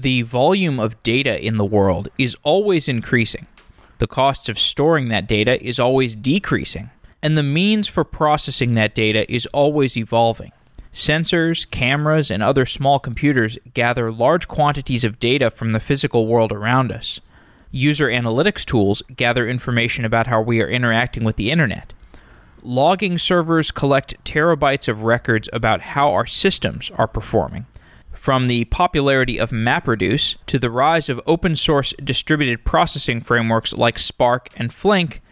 The volume of data in the world is always increasing. The cost of storing that data is always decreasing. And the means for processing that data is always evolving. Sensors, cameras, and other small computers gather large quantities of data from the physical world around us. User analytics tools gather information about how we are interacting with the internet. Logging servers collect terabytes of records about how our systems are performing. From the popularity of MapReduce to the rise of open source distributed processing frameworks like Spark and Flink,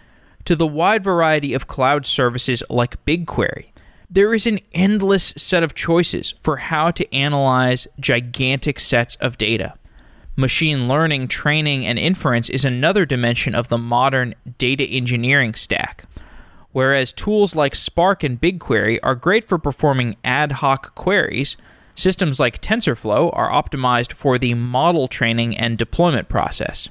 to the wide variety of cloud services like BigQuery, there is an endless set of choices for how to analyze gigantic sets of data. Machine learning, training, and inference is another dimension of the modern data engineering stack. Whereas tools like Spark and BigQuery are great for performing ad hoc queries, systems like TensorFlow are optimized for the model training and deployment process.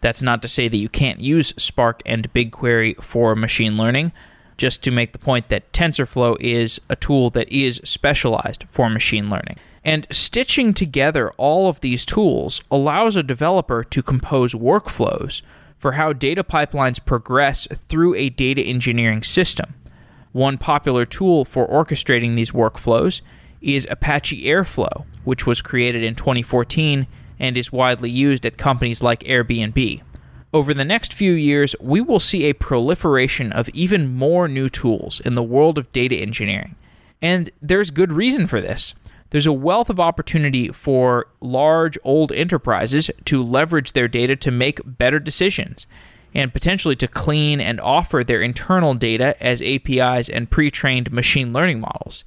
That's not to say that you can't use Spark and BigQuery for machine learning, just to make the point that TensorFlow is a tool that is specialized for machine learning. And stitching together all of these tools allows a developer to compose workflows for how data pipelines progress through a data engineering system. One popular tool for orchestrating these workflows is Apache Airflow, which was created in 2014 and is widely used at companies like Airbnb. Over the next few years, we will see a proliferation of even more new tools in the world of data engineering. And there's good reason for this. There's a wealth of opportunity for large, old enterprises to leverage their data to make better decisions and potentially to clean and offer their internal data as APIs and pre trained machine learning models.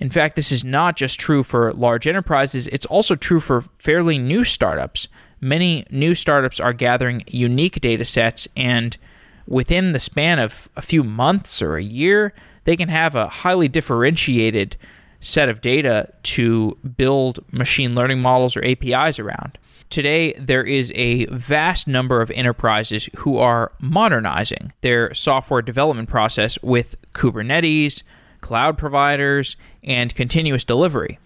In fact, this is not just true for large enterprises, it's also true for fairly new startups many new startups are gathering unique data sets and within the span of a few months or a year, they can have a highly differentiated set of data to build machine learning models or APIs around. Today, there is a vast number of enterprises who are modernizing their software development process with Kubernetes, cloud providers, and continuous delivery.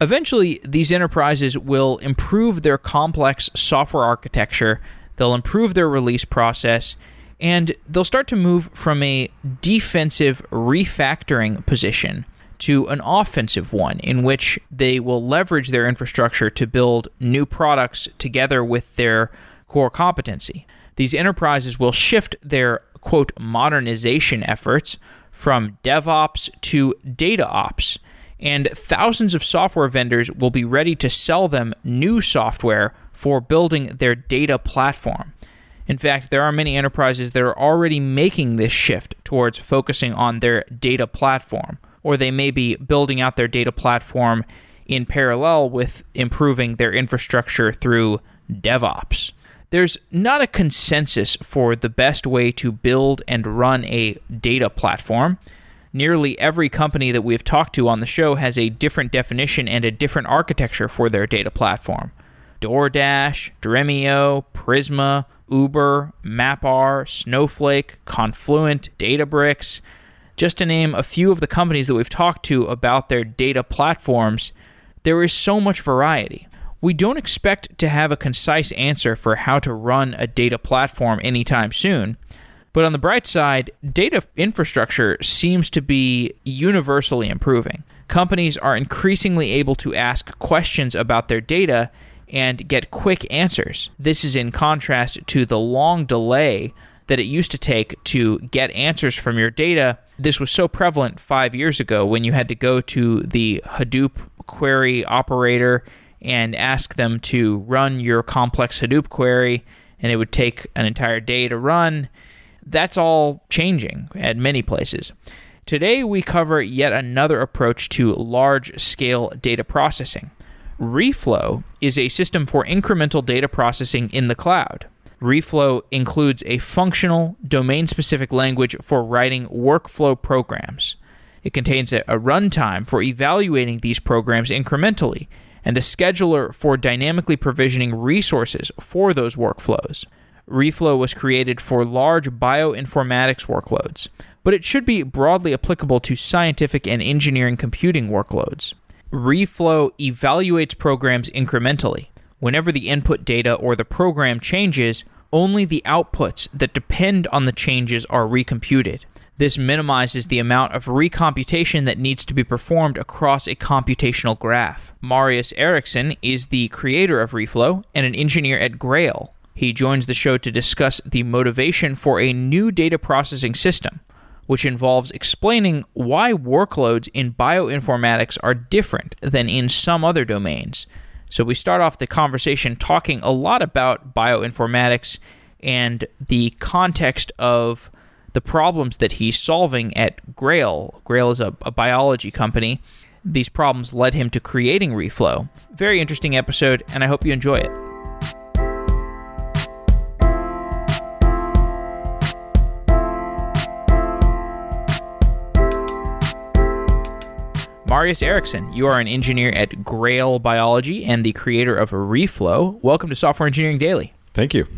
Eventually, these enterprises will improve their complex software architecture, they'll improve their release process, and they'll start to move from a defensive refactoring position to an offensive one in which they will leverage their infrastructure to build new products together with their core competency. These enterprises will shift their quote modernization efforts from DevOps to DataOps, and thousands of software vendors will be ready to sell them new software for building their data platform. In fact, there are many enterprises that are already making this shift towards focusing on their data platform, or they may be building out their data platform in parallel with improving their infrastructure through DevOps. There's not a consensus for the best way to build and run a data platform nearly every company that we've talked to on the show has a different definition and a different architecture for their data platform. DoorDash, Dremio, Prisma, Uber, MapR, Snowflake, Confluent, Databricks, just to name a few of the companies that we've talked to about their data platforms, there is so much variety. We don't expect to have a concise answer for how to run a data platform anytime soon. But on the bright side, data infrastructure seems to be universally improving. Companies are increasingly able to ask questions about their data and get quick answers. This is in contrast to the long delay that it used to take to get answers from your data. This was so prevalent five years ago when you had to go to the Hadoop query operator and ask them to run your complex Hadoop query, and it would take an entire day to run that's all changing at many places. Today, we cover yet another approach to large scale data processing. Reflow is a system for incremental data processing in the cloud. Reflow includes a functional, domain specific language for writing workflow programs. It contains a, runtime for evaluating these programs incrementally and a scheduler for dynamically provisioning resources for those workflows. Reflow was created for large bioinformatics workloads, but it should be broadly applicable to scientific and engineering computing workloads. Reflow evaluates programs incrementally. Whenever the input data or the program changes, only the outputs that depend on the changes are recomputed. This minimizes the amount of recomputation that needs to be performed across a computational graph. Marius Eriksen is the creator of Reflow and an engineer at Grail. He joins the show to discuss the motivation for a new data processing system, which involves explaining why workloads in bioinformatics are different than in some other domains. So, we start off the conversation talking a lot about bioinformatics and the context of the problems that he's solving at Grail. Grail is a, a biology company. These problems led him to creating Reflow. Very interesting episode, and I hope you enjoy it. Marius Eriksen, you are an engineer at Grail Biology and the creator of Reflow. Welcome to Software Engineering Daily. Thank you.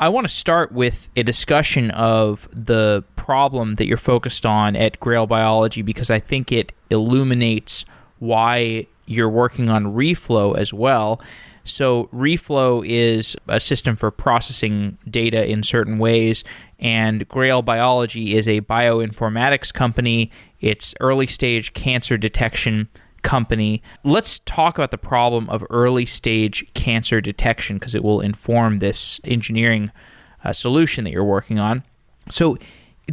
I want to start with a discussion of the problem that you're focused on at Grail Biology because I think it illuminates why you're working on Reflow as well. So, Reflow is a system for processing data in certain ways, and Grail Biology is a bioinformatics company. It's early stage cancer detection company. Let's talk about the problem of early stage cancer detection because it will inform this engineering uh, solution that you're working on. So,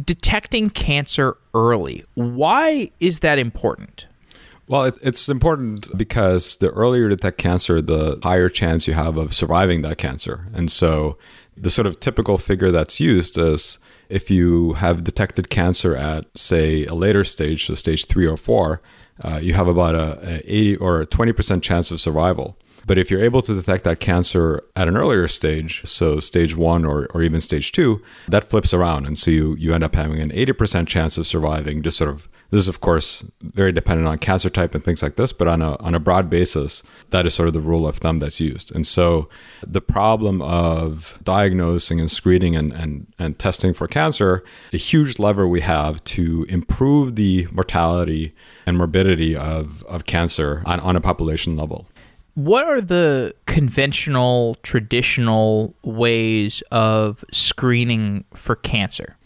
detecting cancer early, why is that important? Well, it, it's important because the earlier you detect cancer, the higher chance you have of surviving that cancer. And so, the sort of typical figure that's used is if you have detected cancer at, say, a later stage, so stage three or four, uh, you have about a, a 80 or a 20% chance of survival. But if you're able to detect that cancer at an earlier stage, so stage one or, or even stage two, that flips around. And so you, you end up having an 80% chance of surviving, just sort of this is, of course, very dependent on cancer type and things like this, but on a, on a broad basis, that is sort of the rule of thumb that's used. And so the problem of diagnosing and screening and, and, and testing for cancer, a huge lever we have to improve the mortality and morbidity of, of cancer on, on a population level. What are the conventional, traditional ways of screening for cancer?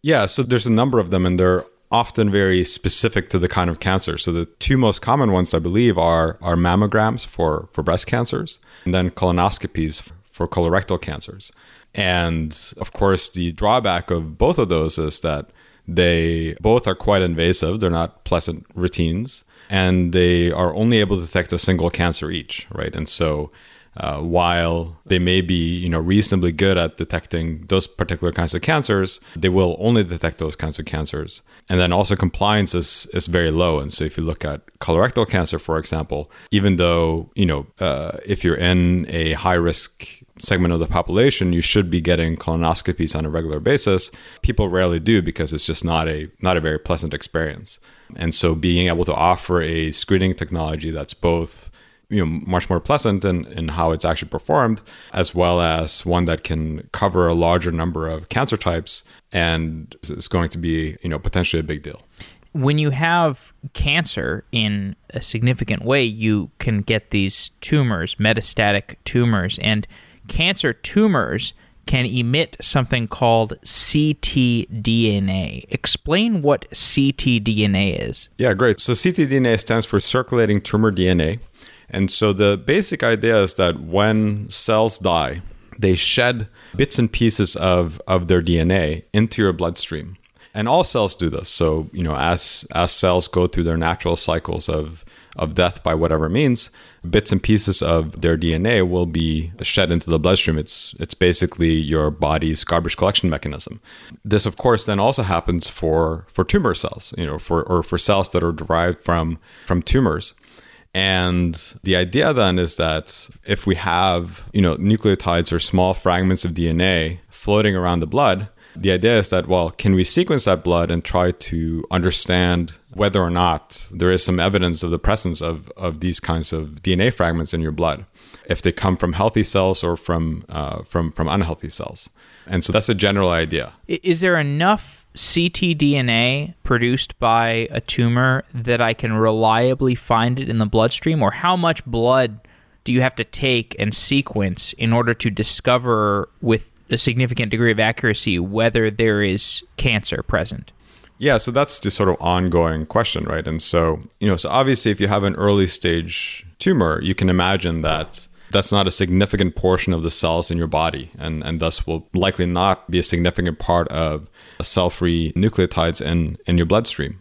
Yeah, so there's a number of them, and they're often very specific to the kind of cancer. So the two most common ones, I believe, are are mammograms for for breast cancers, and then colonoscopies for colorectal cancers. And of course, the drawback of both of those is that they both are quite invasive. They're not pleasant routines, and they are only able to detect a single cancer each, right? And so uh, while they may be you know reasonably good at detecting those particular kinds of cancers, they will only detect those kinds of cancers. And then also compliance is is very low. And so if you look at colorectal cancer, for example, even though you know uh, if you're in a high risk segment of the population, you should be getting colonoscopies on a regular basis. People rarely do because it's just not a not a very pleasant experience. And so being able to offer a screening technology that's both you know much more pleasant in, in how it's actually performed as well as one that can cover a larger number of cancer types and it's going to be you know potentially a big deal when you have cancer in a significant way you can get these tumors metastatic tumors and cancer tumors can emit something called ctDNA. Explain what ctDNA is. Yeah, great. So ctDNA stands for circulating tumor DNA. And so the basic idea is that when cells die, they shed bits and pieces of, of their DNA into your bloodstream. And all cells do this. So, you know, as as cells go through their natural cycles of of death by whatever means, bits and pieces of their DNA will be shed into the bloodstream. It's it's basically your body's garbage collection mechanism. This, of course, then also happens for for tumor cells, you know, for or for cells that are derived from from tumors. And the idea then is that if we have, you know, nucleotides or small fragments of DNA floating around the blood, the idea is that, well, can we sequence that blood and try to understand whether or not there is some evidence of the presence of, of these kinds of DNA fragments in your blood, if they come from healthy cells or from, uh, from, from unhealthy cells. And so that's a general idea. Is there enough ctDNA produced by a tumor that I can reliably find it in the bloodstream, or how much blood do you have to take and sequence in order to discover with a significant degree of accuracy whether there is cancer present? Yeah, so that's the sort of ongoing question, right? And so, you know, so obviously if you have an early stage tumor, you can imagine that that's not a significant portion of the cells in your body and, and thus will likely not be a significant part of cell-free nucleotides in, in your bloodstream.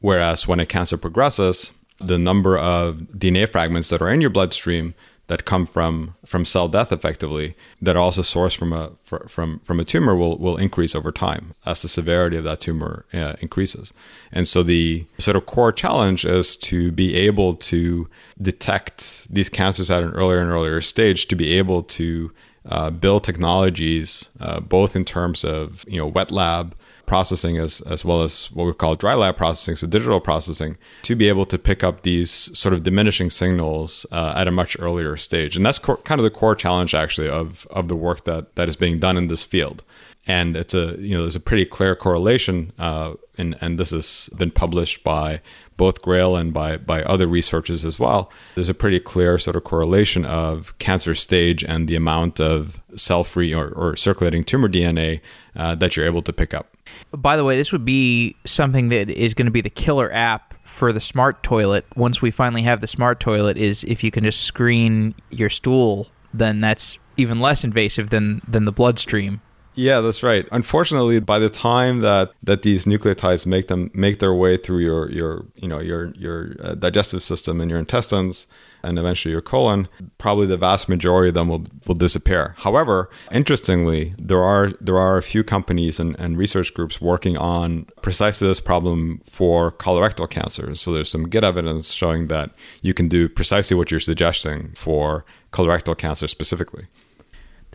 Whereas when a cancer progresses, the number of DNA fragments that are in your bloodstream that come from from cell death effectively that are also sourced from a from from a tumor will will increase over time as the severity of that tumor uh, increases and so the sort of core challenge is to be able to detect these cancers at an earlier and earlier stage to be able to uh, build technologies uh, both in terms of you know wet lab processing as, as well as what we call dry lab processing, so digital processing, to be able to pick up these sort of diminishing signals uh, at a much earlier stage. And that's co- kind of the core challenge actually of, of the work that, that is being done in this field. And it's a, you know, there's a pretty clear correlation, uh, and, and this has been published by both Grail and by, by other researchers as well. There's a pretty clear sort of correlation of cancer stage and the amount of cell free or, or circulating tumor DNA uh, that you're able to pick up. By the way, this would be something that is going to be the killer app for the smart toilet once we finally have the smart toilet is if you can just screen your stool, then that's even less invasive than than the bloodstream. Yeah, that's right. Unfortunately, by the time that that these nucleotides make them make their way through your your you know your your uh, digestive system and your intestines, and eventually your colon, probably the vast majority of them will, will disappear. However, interestingly, there are there are a few companies and, and research groups working on precisely this problem for colorectal cancer. So there's some good evidence showing that you can do precisely what you're suggesting for colorectal cancer specifically.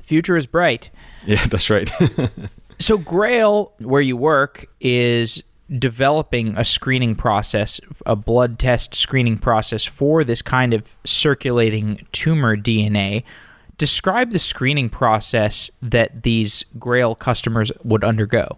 Future is bright. Yeah, that's right. so Grail, where you work, is developing a screening process, a blood test screening process for this kind of circulating tumor DNA. Describe the screening process that these Grail customers would undergo.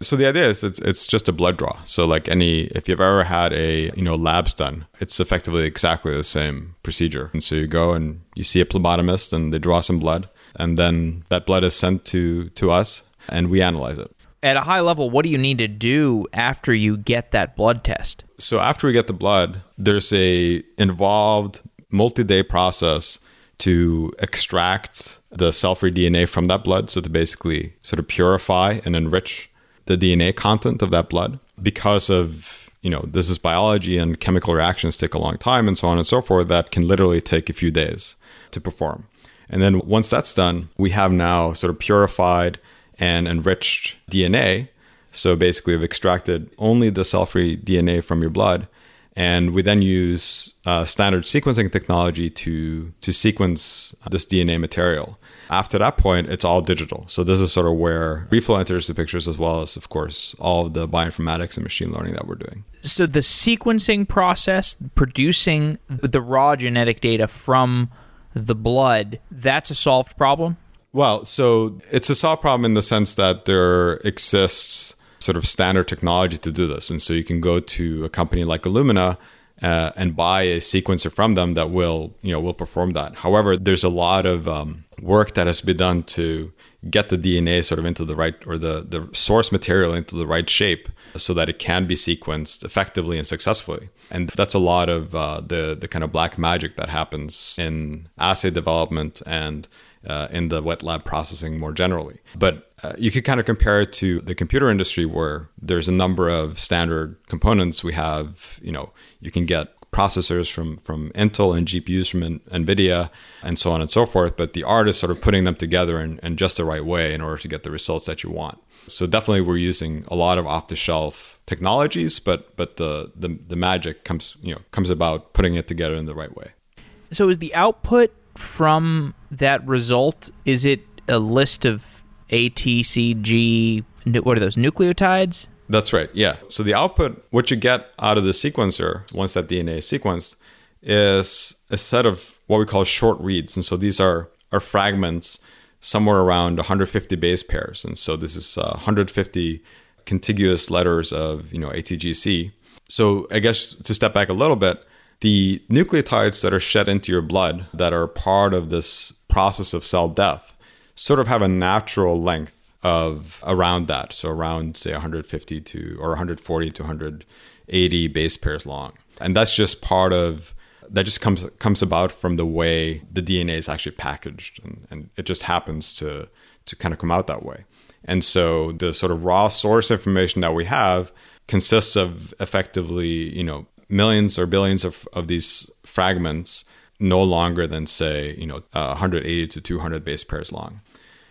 So the idea is it's it's just a blood draw. So like any if you've ever had a you know labs done, it's effectively exactly the same procedure. And so you go and you see a phlebotomist and they draw some blood and then that blood is sent to to us and we analyze it at a high level, what do you need to do after you get that blood test? So after we get the blood, there's a involved multi-day process to extract the cell-free DNA from that blood. So to basically sort of purify and enrich the DNA content of that blood because of you know this is biology and chemical reactions take a long time and so on and so forth that can literally take a few days to perform and then once that's done we have now sort of purified and enriched DNA. So basically, we've extracted only the cell free DNA from your blood. And we then use uh, standard sequencing technology to, to sequence this DNA material. After that point, it's all digital. So this is sort of where Reflow enters the pictures, as well as, of course, all of the bioinformatics and machine learning that we're doing. So the sequencing process, producing the raw genetic data from the blood, that's a solved problem? Well, so it's a solved problem in the sense that there exists sort of standard technology to do this. And so you can go to a company like Illumina uh, and buy a sequencer from them that will, you know, will perform that. However, there's a lot of um, work that has to be done to get the DNA sort of into the right or the, the source material into the right shape so that it can be sequenced effectively and successfully. And that's a lot of uh, the the kind of black magic that happens in assay development and uh, in the wet lab processing more generally. But uh, you could kind of compare it to the computer industry where there's a number of standard components. We have, you know, you can get processors from from Intel and GPUs from NVIDIA and so on and so forth. But the art is sort of putting them together in, in just the right way in order to get the results that you want. So definitely we're using a lot of off the shelf technologies, but but the, the the magic comes you know comes about putting it together in the right way. So is the output from that result? Is it a list of A, T, C, G? What are those nucleotides? That's right. Yeah. So the output, what you get out of the sequencer once that DNA is sequenced, is a set of what we call short reads, and so these are are fragments somewhere around 150 base pairs, and so this is uh, 150 contiguous letters of you know ATGC. So I guess to step back a little bit, the nucleotides that are shed into your blood that are part of this process of cell death sort of have a natural length of around that. So around say 150 to or 140 to 180 base pairs long. And that's just part of that just comes comes about from the way the DNA is actually packaged and, and it just happens to to kind of come out that way. And so the sort of raw source information that we have consists of effectively, you know, millions or billions of, of these fragments no longer than say you know uh, 180 to 200 base pairs long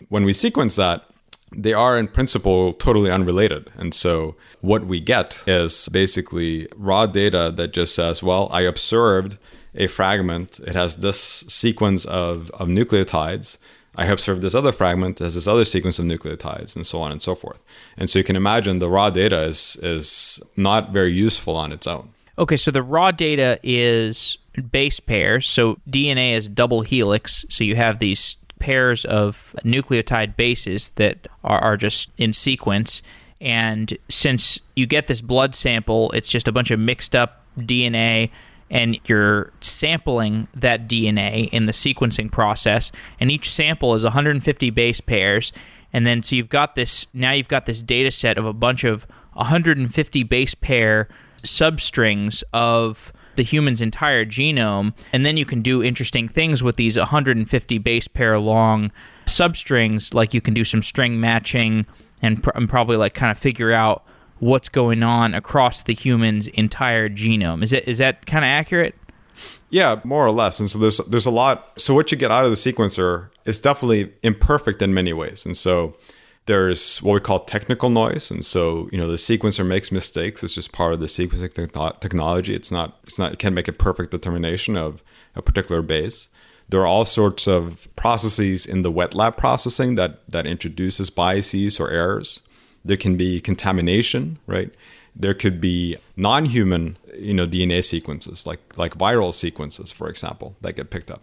when we sequence that they are in principle totally unrelated and so what we get is basically raw data that just says well i observed a fragment it has this sequence of, of nucleotides I observed this other fragment has this other sequence of nucleotides and so on and so forth. And so you can imagine the raw data is is not very useful on its own. Okay, so the raw data is base pairs. So DNA is double helix. So you have these pairs of nucleotide bases that are, are just in sequence. And since you get this blood sample, it's just a bunch of mixed up DNA, and you're sampling that DNA in the sequencing process. And each sample is 150 base pairs. And then so you've got this, now you've got this data set of a bunch of 150 base pair substrings of the human's entire genome, and then you can do interesting things with these 150 base pair long substrings, like you can do some string matching and, pr- and probably like kind of figure out what's going on across the human's entire genome. Is it is that kind of accurate? Yeah, more or less. And so there's there's a lot. So what you get out of the sequencer is definitely imperfect in many ways. And so there's what we call technical noise, and so you know the sequencer makes mistakes. It's just part of the sequencing te- technology. It's not. It's not. It can't make a perfect determination of a particular base. There are all sorts of processes in the wet lab processing that that introduces biases or errors. There can be contamination, right? There could be non-human, you know, DNA sequences like like viral sequences, for example, that get picked up.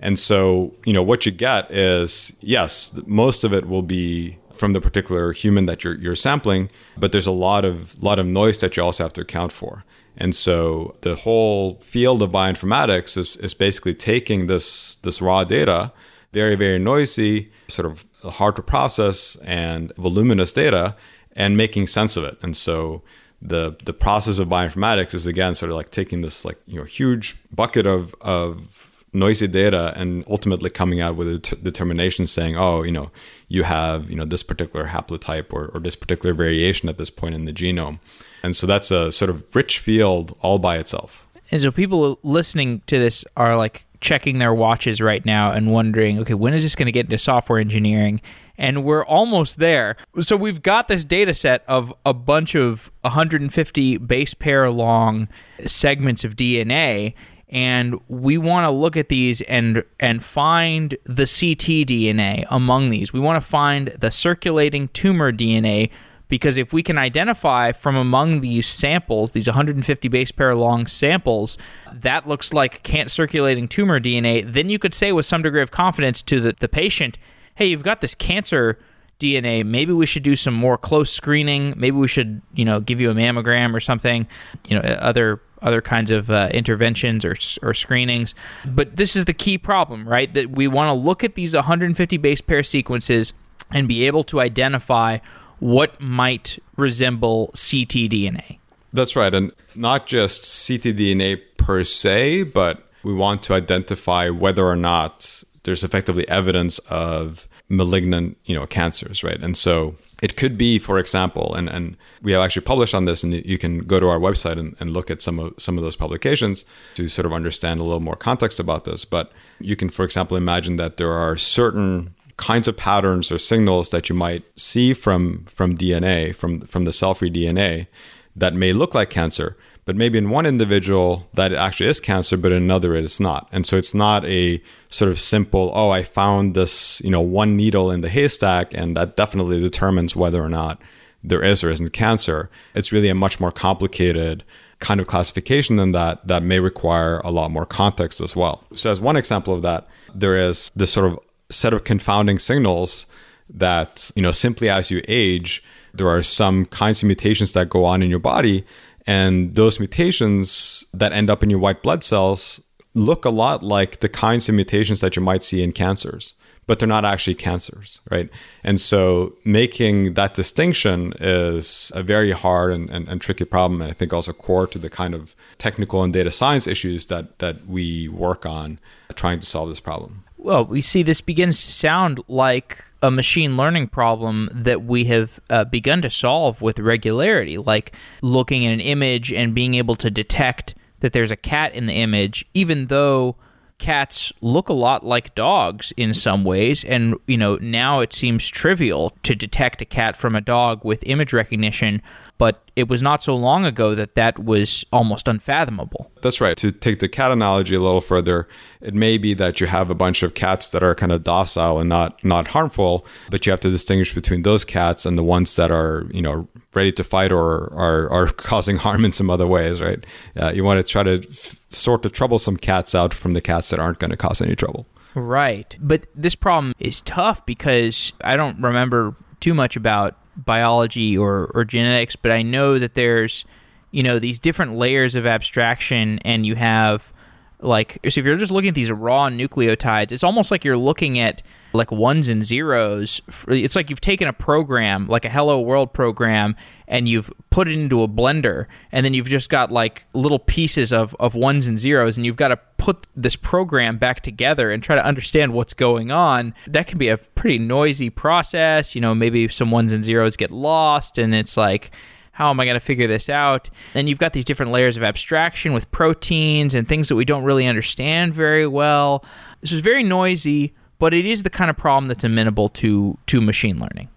And so, you know, what you get is yes, most of it will be from the particular human that you're, you're sampling, but there's a lot of lot of noise that you also have to account for. And so the whole field of bioinformatics is, is basically taking this this raw data, very, very noisy, sort of hard to process and voluminous data, and making sense of it. And so the the process of bioinformatics is again sort of like taking this like you know huge bucket of of noisy data and ultimately coming out with a t- determination saying, oh, you know, you have, you know, this particular haplotype or, or this particular variation at this point in the genome. And so that's a sort of rich field all by itself. And so people listening to this are like checking their watches right now and wondering, okay, when is this going to get into software engineering? And we're almost there. So we've got this data set of a bunch of 150 base pair long segments of DNA and we want to look at these and and find the ctDNA among these. We want to find the circulating tumor DNA because if we can identify from among these samples, these 150 base pair long samples, that looks like can't circulating tumor DNA, then you could say with some degree of confidence to the, the patient, hey, you've got this cancer DNA. Maybe we should do some more close screening. Maybe we should, you know, give you a mammogram or something. You know, other other kinds of uh, interventions or, or screenings. But this is the key problem, right? That we want to look at these 150 base pair sequences and be able to identify what might resemble ctDNA. That's right. And not just ctDNA per se, but we want to identify whether or not there's effectively evidence of malignant, you know, cancers, right? And so it could be, for example, and, and we have actually published on this, and you can go to our website and, and look at some of some of those publications to sort of understand a little more context about this. But you can, for example, imagine that there are certain kinds of patterns or signals that you might see from from DNA, from from the cell-free DNA, that may look like cancer, but maybe in one individual that it actually is cancer, but in another it is not. And so it's not a sort of simple, oh, I found this, you know, one needle in the haystack, and that definitely determines whether or not there is or isn't cancer. It's really a much more complicated kind of classification than that that may require a lot more context as well. So as one example of that, there is this sort of set of confounding signals that, you know, simply as you age, there are some kinds of mutations that go on in your body And those mutations that end up in your white blood cells look a lot like the kinds of mutations that you might see in cancers, but they're not actually cancers, right? And so making that distinction is a very hard and, and, and tricky problem. And I think also core to the kind of technical and data science issues that, that we work on trying to solve this problem. Well, we see this begins to sound like a machine learning problem that we have uh, begun to solve with regularity, like looking at an image and being able to detect that there's a cat in the image, even though cats look a lot like dogs in some ways. And you know now it seems trivial to detect a cat from a dog with image recognition but it was not so long ago that that was almost unfathomable. That's right. To take the cat analogy a little further, it may be that you have a bunch of cats that are kind of docile and not not harmful, but you have to distinguish between those cats and the ones that are, you know, ready to fight or are are causing harm in some other ways, right? Uh, you want to try to f- sort the troublesome cats out from the cats that aren't going to cause any trouble. Right. But this problem is tough because I don't remember too much about biology or, or genetics, but I know that there's, you know, these different layers of abstraction, and you have like so if you're just looking at these raw nucleotides it's almost like you're looking at like ones and zeros. It's like you've taken a program like a hello world program and you've put it into a blender and then you've just got like little pieces of, of ones and zeros and you've got to put this program back together and try to understand what's going on. That can be a pretty noisy process. You know maybe some ones and zeros get lost and it's like how am I going to figure this out? And you've got these different layers of abstraction with proteins and things that we don't really understand very well. This is very noisy, but it is the kind of problem that's amenable to to machine learning.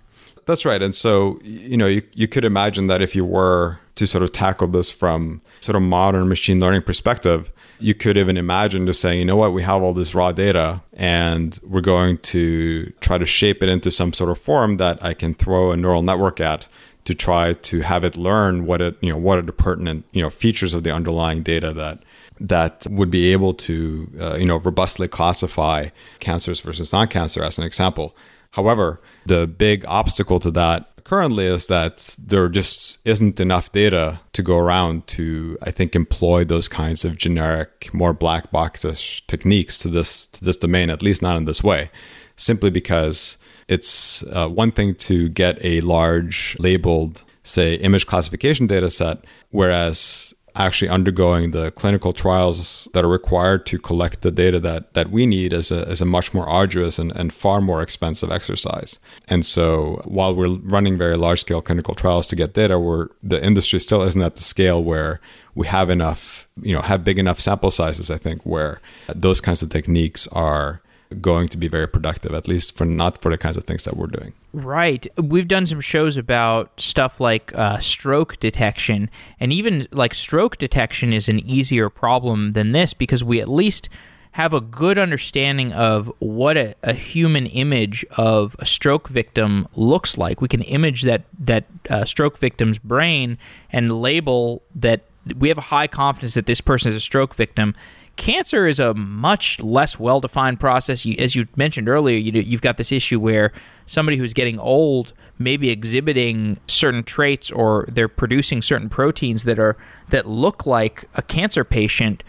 That's right. And so, you know, you, you could imagine that if you were to sort of tackle this from sort of modern machine learning perspective, you could even imagine just saying, you know what, we have all this raw data and we're going to try to shape it into some sort of form that I can throw a neural network at to try to have it learn what it you know what are the pertinent you know features of the underlying data that that would be able to uh, you know robustly classify cancers versus non-cancer as an example. However the big obstacle to that currently is that there just isn't enough data to go around to i think employ those kinds of generic more black boxish techniques to this to this domain at least not in this way simply because it's uh, one thing to get a large labeled, say, image classification data set, whereas actually undergoing the clinical trials that are required to collect the data that, that we need is a, is a much more arduous and, and far more expensive exercise. And so while we're running very large scale clinical trials to get data, we're, the industry still isn't at the scale where we have enough, you know, have big enough sample sizes, I think, where those kinds of techniques are going to be very productive, at least for not for the kinds of things that we're doing. Right. We've done some shows about stuff like uh, stroke detection, and even like stroke detection is an easier problem than this because we at least have a good understanding of what a, a human image of a stroke victim looks like. We can image that that uh, stroke victim's brain and label that we have a high confidence that this person is a stroke victim Cancer is a much less well defined process. You, as you mentioned earlier, you, you've got this issue where somebody who's getting old may be exhibiting certain traits or they're producing certain proteins that are that look like a cancer patient,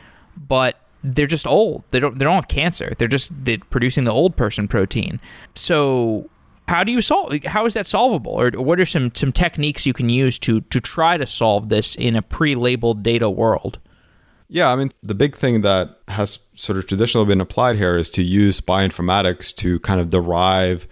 but they're just old. They don't they don't have cancer. They're just they're producing the old person protein. So how do you solve how is that solvable or what are some some techniques you can use to to try to solve this in a pre-labeled data world yeah, I mean, the big thing that has sort of traditionally been applied here is to use bioinformatics to kind of derive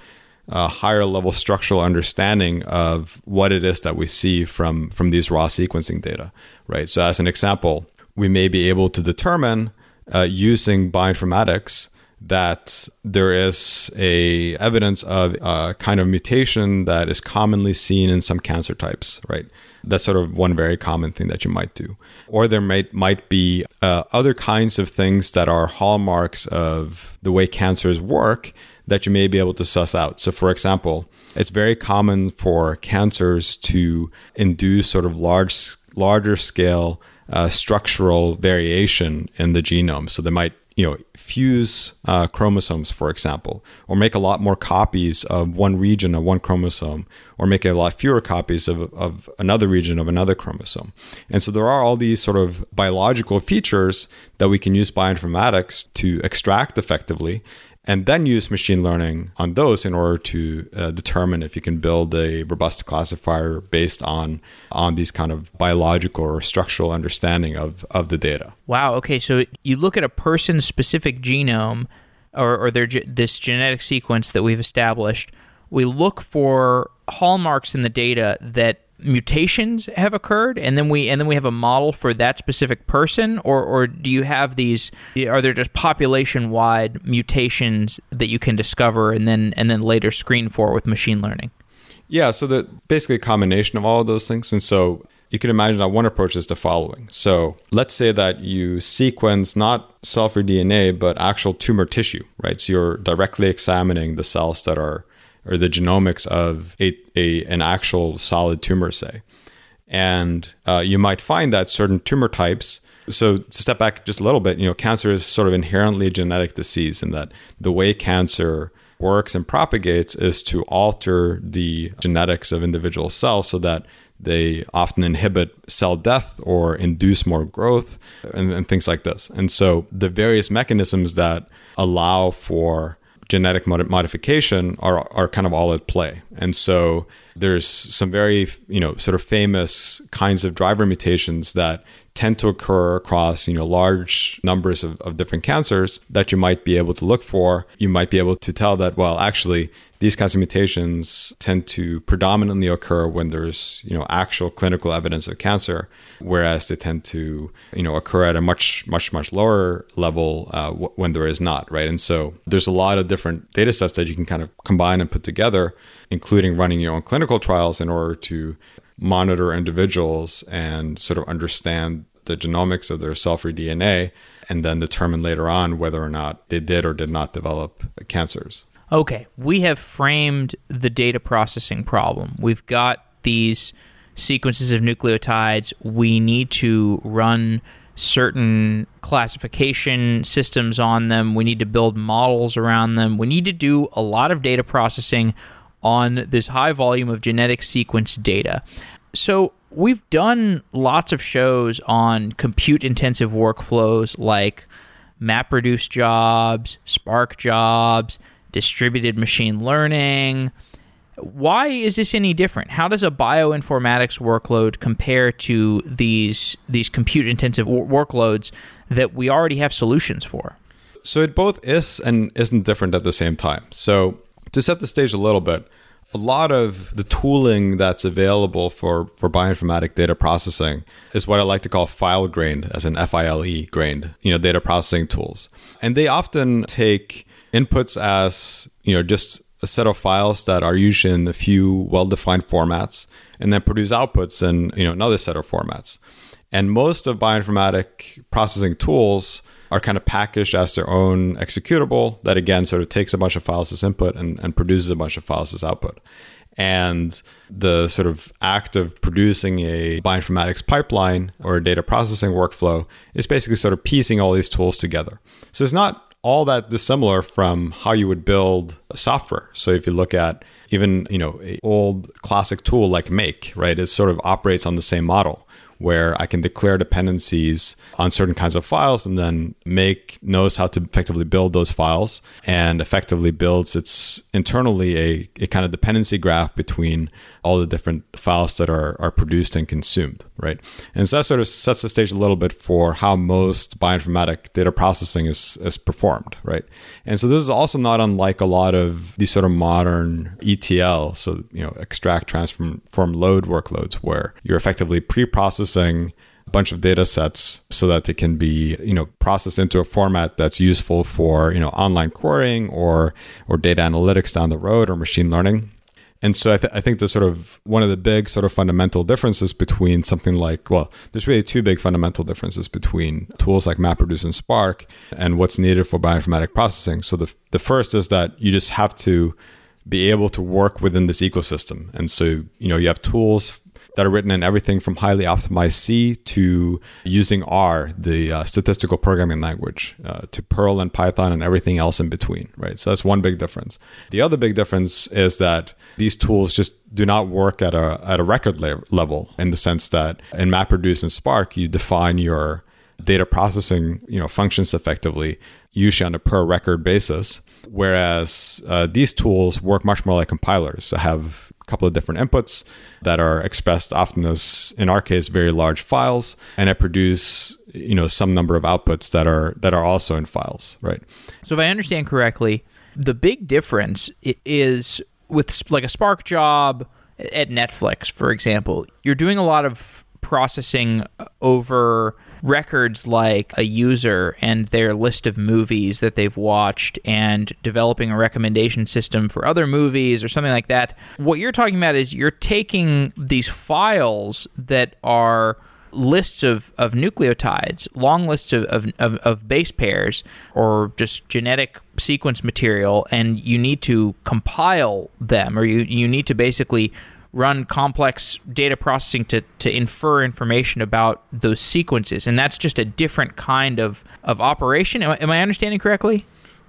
a higher level structural understanding of what it is that we see from from these raw sequencing data, right? So, as an example, we may be able to determine uh, using bioinformatics that there is a evidence of a kind of mutation that is commonly seen in some cancer types, right? That's sort of one very common thing that you might do. Or there might might be uh, other kinds of things that are hallmarks of the way cancers work that you may be able to suss out. So, for example, it's very common for cancers to induce sort of large, larger scale uh, structural variation in the genome. So they might you know fuse uh, chromosomes, for example, or make a lot more copies of one region of one chromosome, or make a lot fewer copies of, of another region of another chromosome. And so there are all these sort of biological features that we can use bioinformatics to extract effectively and then use machine learning on those in order to uh, determine if you can build a robust classifier based on on these kind of biological or structural understanding of of the data. Wow. Okay. So you look at a person's specific genome or, or their this genetic sequence that we've established. We look for hallmarks in the data that mutations have occurred and then we and then we have a model for that specific person or or do you have these are there just population wide mutations that you can discover and then and then later screen for with machine learning? Yeah so the basically a combination of all of those things and so you can imagine that one approach is the following. So let's say that you sequence not cell-free dna but actual tumor tissue right? So you're directly examining the cells that are or the genomics of a, a an actual solid tumor, say. And uh, you might find that certain tumor types. So to step back just a little bit, you know, cancer is sort of inherently a genetic disease, in that the way cancer works and propagates is to alter the genetics of individual cells so that they often inhibit cell death or induce more growth and, and, things like this. And so the various mechanisms that allow for genetic mod- modification are are kind of all at play. And so there's some very you know sort of famous kinds of driver mutations that tend to occur across you know large numbers of, of different cancers that you might be able to look for. You might be able to tell that well actually these kinds of mutations tend to predominantly occur when there's you know actual clinical evidence of cancer whereas they tend to you know occur at a much much much lower level uh, w- when there is not right? And so there's a lot of different data sets that you can kind of combine and put together including running your own clinical trials in order to monitor individuals and sort of understand the genomics of their cell-free DNA and then determine later on whether or not they did or did not develop cancers. Okay, we have framed the data processing problem. We've got these sequences of nucleotides. We need to run certain classification systems on them. We need to build models around them. We need to do a lot of data processing on this high volume of genetic sequence data. So, we've done lots of shows on compute intensive workflows like MapReduce jobs, Spark jobs, distributed machine learning. Why is this any different? How does a bioinformatics workload compare to these these compute intensive workloads that we already have solutions for? So it both is and isn't different at the same time. So to set the stage a little bit, a lot of the tooling that's available for, for bioinformatic data processing is what I like to call file grained, as an FILE grained, you know, data processing tools. And they often take inputs as, you know, just a set of files that are usually in a few well-defined formats and then produce outputs in, you know, another set of formats. And most of bioinformatic processing tools are kind of packaged as their own executable that again sort of takes a bunch of files as input and, and produces a bunch of files as output. And the sort of act of producing a bioinformatics pipeline or a data processing workflow is basically sort of piecing all these tools together. So it's not all that dissimilar from how you would build software. So if you look at even, you know, a old classic tool like Make, right, it sort of operates on the same model where I can declare dependencies on certain kinds of files and then make knows how to effectively build those files and effectively builds its internally a, a kind of dependency graph between all the different files that are, are produced and consumed, right? And so that sort of sets the stage a little bit for how most bioinformatic data processing is, is performed, right? And so this is also not unlike a lot of these sort of modern ETL, so, you know, extract, transform, form, load workloads where you're effectively pre-processing a bunch of data sets so that they can be you know processed into a format that's useful for you know online querying or or data analytics down the road or machine learning and so I, th- I, think the sort of one of the big sort of fundamental differences between something like, well, there's really two big fundamental differences between tools like MapReduce and Spark and what's needed for bioinformatic processing. So the, the first is that you just have to be able to work within this ecosystem. And so, you know, you have tools that are written in everything from highly optimized C to using R, the uh, statistical programming language, uh, to Perl and Python and everything else in between, right? So that's one big difference. The other big difference is that these tools just do not work at a at a record le- level in the sense that in MapReduce and Spark, you define your data processing you know functions effectively usually on a per record basis whereas uh, these tools work much more like compilers so have couple of different inputs that are expressed often as in our case very large files and it produce you know some number of outputs that are that are also in files right? So if i understand correctly the big difference is with like a spark job at netflix for example you're doing a lot of processing uh, over records like a user and their list of movies that they've watched and developing a recommendation system for other movies or something like that. What you're talking about is you're taking these files that are lists of, of nucleotides, long lists of, of, of, base pairs, or just genetic sequence material, and you need to compile them, or you, you need to basically run complex data processing to, to infer information about those sequences. And that's just a different kind of, of operation. Am I, am I understanding correctly?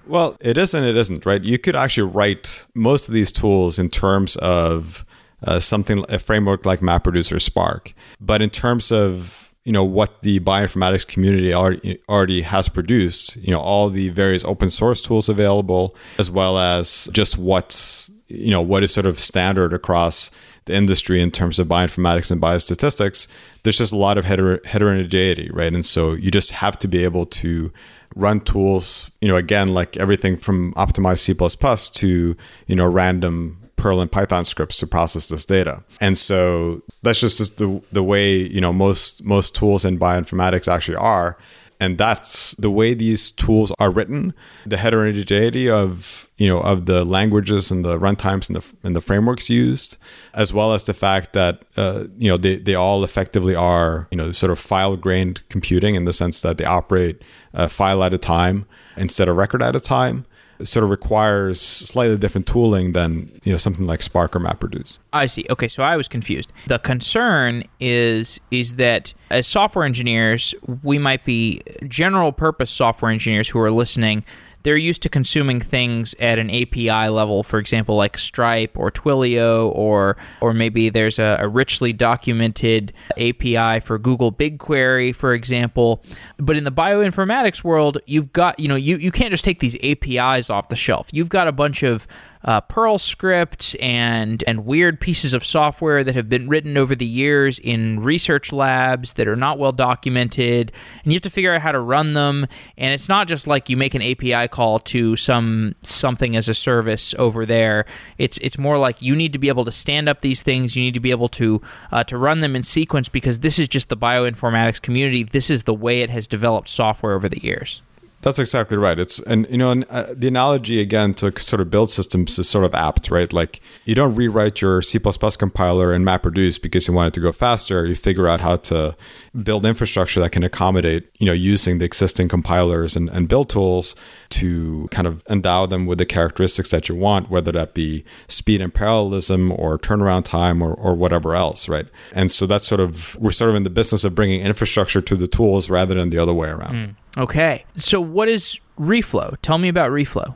Well, it is and it isn't, right? You could actually write most of these tools in terms of uh, something, a framework like MapReduce or Spark. But in terms of you know what the bioinformatics community already, has produced you know all the various open source tools available as well as just what's you know what is sort of standard across the industry in terms of bioinformatics and biostatistics, there's just a lot of heter- heterogeneity, right? And so you just have to be able to run tools, you know, again, like everything from optimized C++ to, you know, random Perl and Python scripts to process this data. And so that's just the, the way, you know, most, most tools in bioinformatics actually are. And that's the way these tools are written. The heterogeneity of you know of the languages and the runtimes and the and the frameworks used as well as the fact that uh, you know they, they all effectively are you know sort of file grained computing in the sense that they operate a file at a time instead of record at a time sort of requires slightly different tooling than you know something like Spark or MapReduce. I see. Okay, so I was confused. The concern is is that as software engineers, we might be general purpose software engineers who are listening they're used to consuming things at an API level, for example, like Stripe or Twilio, or or maybe there's a, a richly documented API for Google BigQuery, for example. But in the bioinformatics world, you've got you know you, you can't just take these APIs off the shelf. You've got a bunch of uh, Perl scripts and and weird pieces of software that have been written over the years in research labs that are not well documented, and you have to figure out how to run them. And it's not just like you make an API call to some something as a service over there. It's it's more like you need to be able to stand up these things. You need to be able to uh, to run them in sequence because this is just the bioinformatics community. This is the way it has developed software over the years. That's exactly right. It's and you know and, uh, the analogy again to sort of build systems is sort of apt, right? Like you don't rewrite your C++ compiler in MapReduce because you want it to go faster. You figure out how to build infrastructure that can accommodate, you know, using the existing compilers and, and build tools to kind of endow them with the characteristics that you want, whether that be speed and parallelism or turnaround time or, or whatever else, right? And so that's sort of we're sort of in the business of bringing infrastructure to the tools rather than the other way around. Mm. Okay. So what is reflow? Tell me about reflow.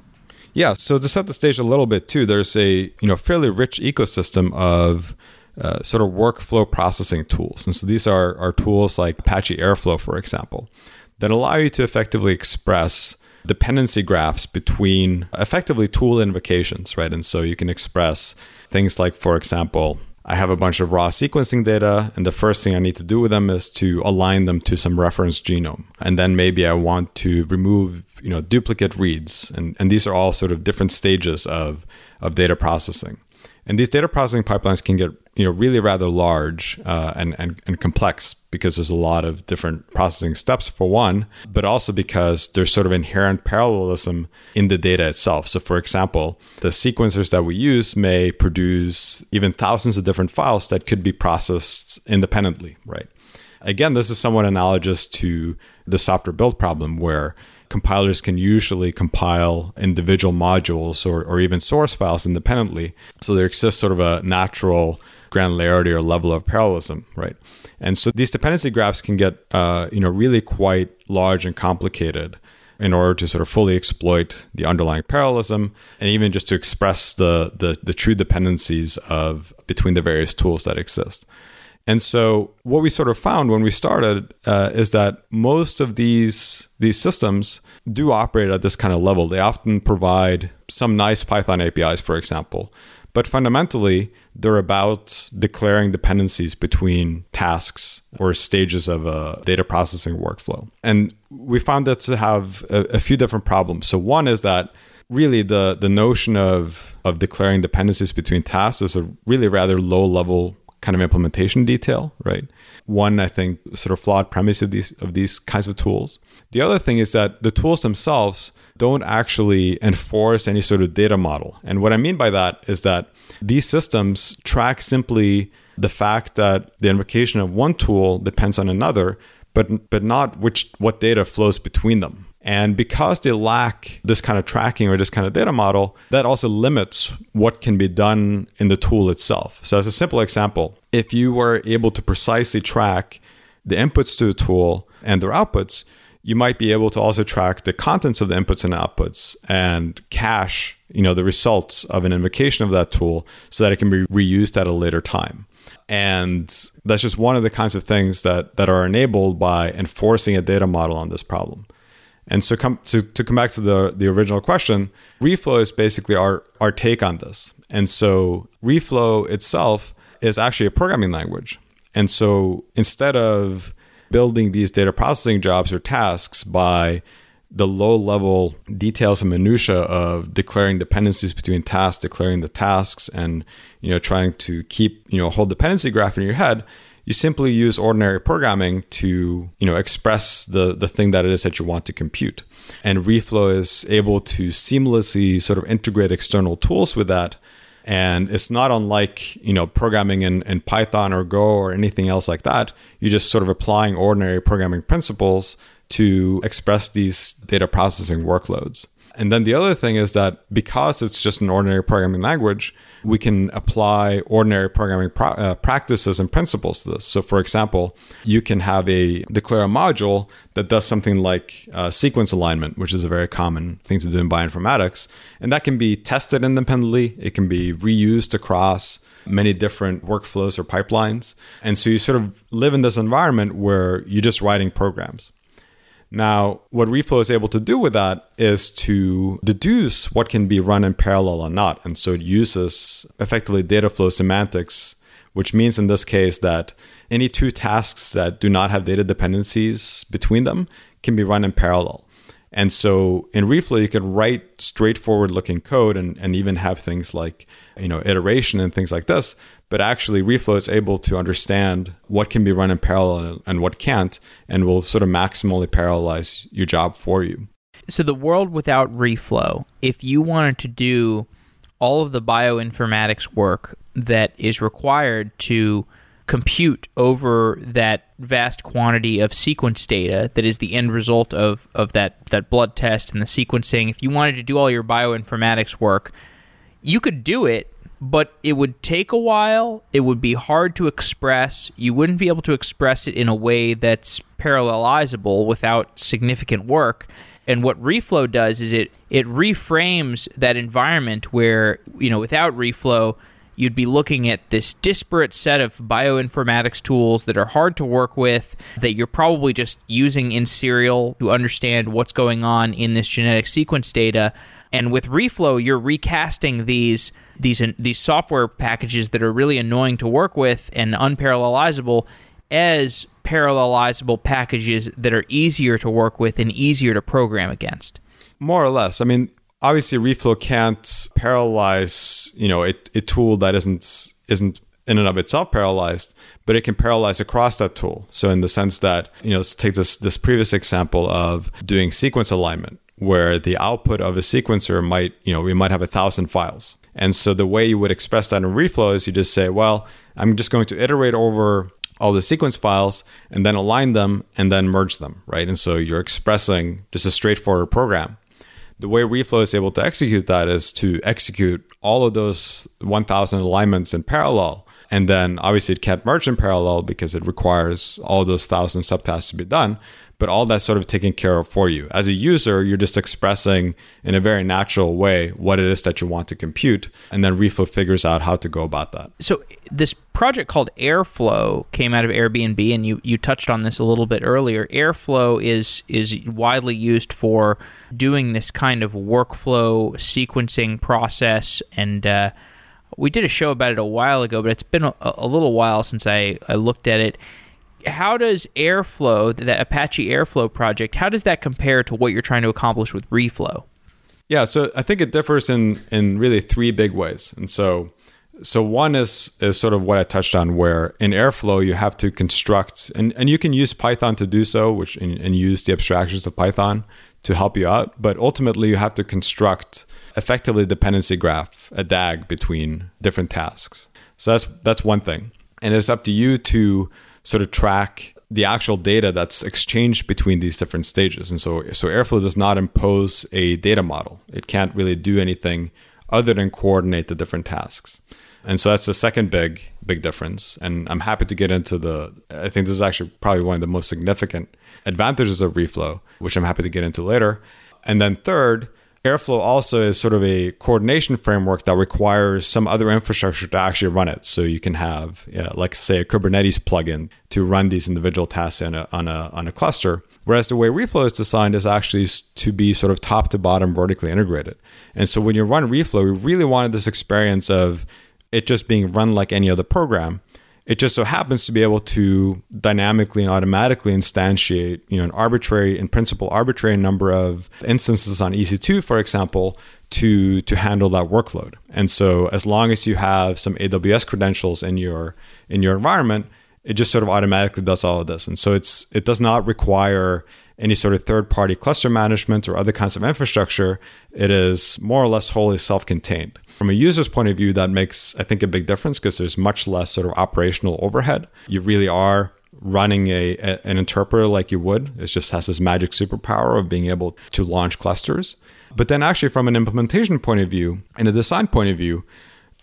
Yeah, so to set the stage a little bit too, there's a you know fairly rich ecosystem of uh, sort of workflow processing tools, and so these are are tools like Apache Airflow, for example, that allow you to effectively express dependency graphs between effectively tool invocations, right? And so you can express things like, for example, I have a bunch of raw sequencing data, and the first thing I need to do with them is to align them to some reference genome. And then maybe I want to remove, you know, duplicate reads. And, and these are all sort of different stages of, of data processing. And these data processing pipelines can get you know really rather large uh, and, and and complex because there's a lot of different processing steps for one, but also because there's sort of inherent parallelism in the data itself. So, for example, the sequencers that we use may produce even thousands of different files that could be processed independently, right? Again, this is somewhat analogous to the software build problem where compilers can usually compile individual modules or, or even source files independently. So there exists sort of a natural granularity or level of parallelism, right? And so these dependency graphs can get, uh, you know, really quite large and complicated in order to sort of fully exploit the underlying parallelism and even just to express the, the, the true dependencies of between the various tools that exist. And so what we sort of found when we started uh, is that most of these these systems do operate at this kind of level. They often provide some nice Python APIs, for example, but fundamentally they're about declaring dependencies between tasks or stages of a data processing workflow. And we found that to have a, a few different problems. So one is that really the the notion of of declaring dependencies between tasks is a really rather low level kind of implementation detail, right? One, I think, sort of flawed premise of these of these kinds of tools. The other thing is that the tools themselves don't actually enforce any sort of data model. And what I mean by that is that these systems track simply the fact that the invocation of one tool depends on another, but but not which what data flows between them. And because they lack this kind of tracking or this kind of data model, that also limits what can be done in the tool itself. So, as a simple example, if you were able to precisely track the inputs to the tool and their outputs, you might be able to also track the contents of the inputs and outputs and cache, you know, the results of an invocation of that tool so that it can be reused at a later time. And that's just one of the kinds of things that that are enabled by enforcing a data model on this problem. And so come to, to come back to the, the original question, reflow is basically our, our take on this. And so reflow itself is actually a programming language. And so instead of building these data processing jobs or tasks by the low level details and minutia of declaring dependencies between tasks, declaring the tasks, and you know trying to keep you know a whole dependency graph in your head, you simply use ordinary programming to you know express the the thing that it is that you want to compute. And reflow is able to seamlessly sort of integrate external tools with that. And it's not unlike you know programming in, in python or go or anything else like that. You're just sort of applying ordinary programming principles to express these data processing workloads and then the other thing is that because it's just an ordinary programming language, we can apply ordinary programming pro- uh, practices and principles to this. So, for example, you can have a declare a module that does something like uh, sequence alignment, which is a very common thing to do in bioinformatics. And that can be tested independently, it can be reused across many different workflows or pipelines. And so you sort of live in this environment where you're just writing programs. Now, what Reflow is able to do with that is to deduce what can be run in parallel or not. And so it uses effectively data flow semantics, which means in this case that any two tasks that do not have data dependencies between them can be run in parallel. And so in Reflow, you can write straightforward looking code and, and even have things like, you know, iteration and things like this. But actually, Reflow is able to understand what can be run in parallel and what can't, and will sort of maximally parallelize your job for you. So the world without Reflow, if you wanted to do all of the bioinformatics work that is required to compute over that vast quantity of sequence data that is the end result of, of that, that blood test and the sequencing, if you wanted to do all your bioinformatics work, you could do it, but it would take a while. It would be hard to express. You wouldn't be able to express it in a way that's parallelizable without significant work. And what reflow does is it it reframes that environment where, you know, without reflow, you'd be looking at this disparate set of bioinformatics tools that are hard to work with, that you're probably just using in serial to understand what's going on in this genetic sequence data. And with Reflow, you're recasting these these uh, these software packages that are really annoying to work with and unparallelizable as parallelizable packages that are easier to work with and easier to program against. More or less. I mean, obviously reflow can't parallelize you know a, a tool that isn't isn't in and of itself parallelized but it can parallelize across that tool so in the sense that you know let's take this this previous example of doing sequence alignment where the output of a sequencer might you know we might have a thousand files and so the way you would express that in reflow is you just say well i'm just going to iterate over all the sequence files and then align them and then merge them, right? And so you're expressing just a straightforward program. The way Reflow is able to execute that is to execute all of those 1000 alignments in parallel. And then obviously it can't merge in parallel because it requires all those thousand subtasks to be done but all that's sort of taken care of for you. As a user, you're just expressing in a very natural way what it is that you want to compute, and then Reflow figures out how to go about that. So this project called Airflow came out of Airbnb, and you you touched on this a little bit earlier. Airflow is is widely used for doing this kind of workflow sequencing process and. Uh, we did a show about it a while ago, but it's been a, a little while since I, I looked at it how does Airflow, that Apache Airflow project, how does that compare to what you're trying to accomplish with Reflow? Yeah, so I think it differs in in really three big ways. And so so one is is sort of what I touched on where in Airflow you have to construct and, and you can use Python to do so, which and, and use the abstractions of Python to help you out. But ultimately you have to construct effectively dependency graph, a DAG between different tasks. So that's that's one thing. And it's up to you to sort of track the actual data that's exchanged between these different stages. And so, so Airflow does not impose a data model. It can't really do anything other than coordinate the different tasks. And so that's the second big big difference. And I'm happy to get into the I think this is actually probably one of the most significant advantages of Reflow, which I'm happy to get into later. And then third, Airflow also is sort of a coordination framework that requires some other infrastructure to actually run it. So you can have, yeah, like say, a Kubernetes plugin to run these individual tasks on a, on a, on a cluster. Whereas the way Reflow is designed is actually to be sort of top to bottom vertically integrated. And so when you run Reflow, we really wanted this experience of it just being run like any other program. It just so happens to be able to dynamically and automatically instantiate, you know, an arbitrary, in principle, arbitrary number of instances on EC2, for example, to to handle that workload. And so, as long as you have some AWS credentials in your in your environment, it just sort of automatically does all of this. And so, it's it does not require any sort of third party cluster management or other kinds of infrastructure. It is more or less wholly self contained. From a user's point of view, that makes, I think, a big difference because there's much less sort of operational overhead. You really are running a, a, an interpreter like you would. It just has this magic superpower of being able to launch clusters. But then, actually, from an implementation point of view and a design point of view,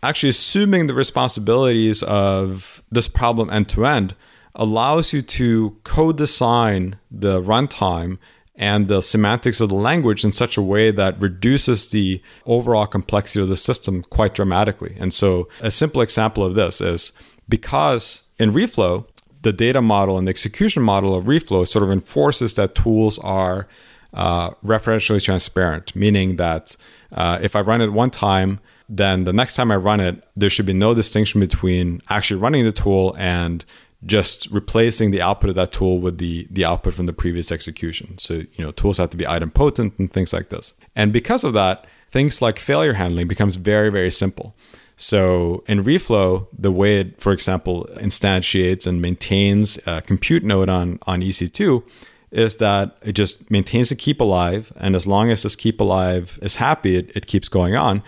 actually assuming the responsibilities of this problem end to end allows you to co-design the runtime and the semantics of the language in such a way that reduces the overall complexity of the system quite dramatically. And so, a simple example of this is because in Reflow, the data model and the execution model of Reflow sort of enforces that tools are uh, referentially transparent, meaning that uh, if I run it one time, then the next time I run it, there should be no distinction between actually running the tool and just replacing the output of that tool with the the output from the previous execution. So, you know, tools have to be idempotent and things like this. And because of that, things like failure handling becomes very, very simple. So in Reflow, the way it, for example, instantiates and maintains a compute node on, on EC2 is that it just maintains a keep alive. And as long as this keep alive is happy, it, it keeps going on.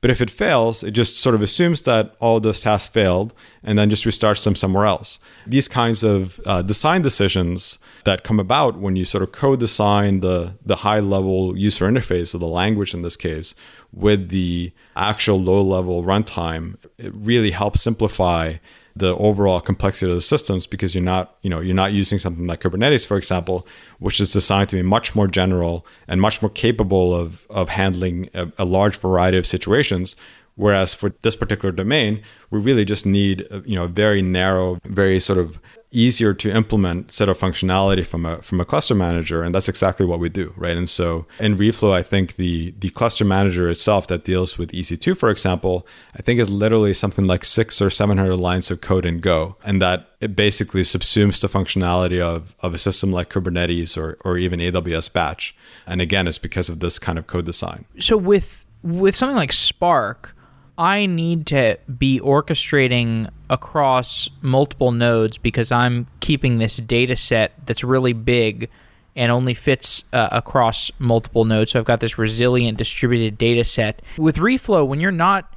But if it fails, it just sort of assumes that all those tasks failed and then just restarts them somewhere else. These kinds of uh, design decisions that come about when you sort of co-design the, the high-level user interface of the language in this case with the actual low-level runtime, it really helps simplify the overall complexity of the systems because you're not you know you're not using something like kubernetes for example which is designed to be much more general and much more capable of of handling a, a large variety of situations. Whereas for this particular domain we really just need uh, you know a very narrow very sort of easier to implement set of functionality from a from a cluster manager and that's exactly what we do right? And so in reflow i think the the cluster manager itself that deals with ec2 for example i think is literally something like 6 or 700 lines of code in go and that it basically subsumes the functionality of of a system like kubernetes or or even aws batch. And again it's because of this kind of co-design. So with with something like spark I need to be orchestrating across multiple nodes because I'm keeping this data set that's really big and only fits uh, across multiple nodes. So I've got this resilient distributed data set. With Reflow, when you're not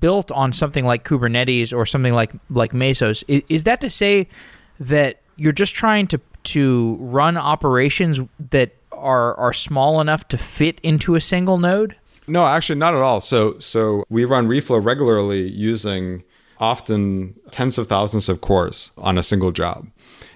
built on something like Kubernetes or something like like Mesos, is, is that to say that you're just trying to to run operations that are are small enough to fit into a single node? No, actually not at all. So so we run reflow regularly using often tens of thousands of cores on a single job.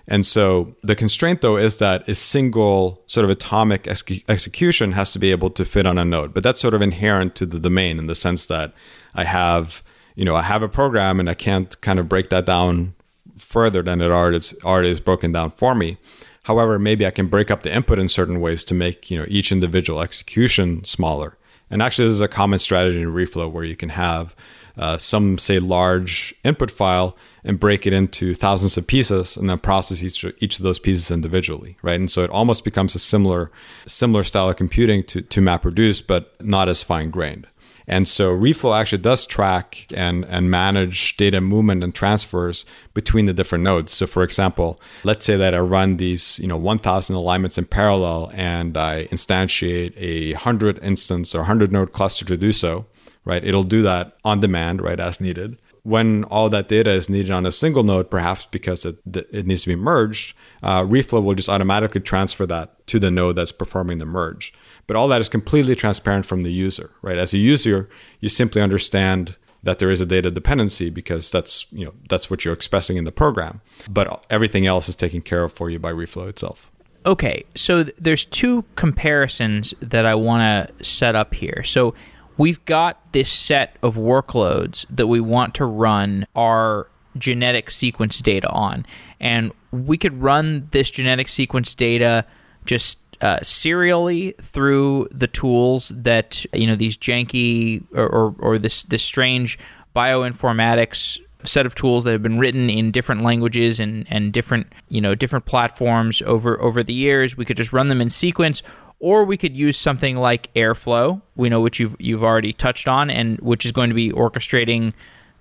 And so the constraint, though, is that a single sort of atomic ex- execution has to be able to fit on a node. But that's sort of inherent to the domain in the sense that I have, you know, I have a program and I can't kind of break that down further than it already is, already is broken down for me. However, maybe I can break up the input in certain ways to make you know each individual execution smaller. And actually, this is a common strategy in Reflow where you can have uh, some say large input file and break it into thousands of pieces and then process each, each of those pieces individually right? And so it almost becomes a similar similar style of computing to, to MapReduce but not as fine grained and so reflow actually does track and, and manage data movement and transfers between the different nodes. So for example, let's say that I run these, you know, 1000 alignments in parallel and I instantiate a 100 instance or 100 node cluster to do so right? It'll do that on demand, right, as needed. When all that data is needed on a single node, perhaps because it, it needs to be merged, uh, Reflow will just automatically transfer that to the node that's performing the merge. But all that is completely transparent from the user, right? As a user, you simply understand that there is a data dependency because that's you know that's what you're expressing in the program. But everything else is taken care of for you by Reflow itself. Okay, so th- there's two comparisons that I want to set up here. So we've got this set of workloads that we want to run our genetic sequence data on. And we could run this genetic sequence data just uh, serially through the tools that you know these janky or, or, or this this strange bioinformatics set of tools that have been written in different languages and, and different you know different platforms over over the years. We could just run them in sequence, or we could use something like Airflow, we know which you've you've already touched on, and which is going to be orchestrating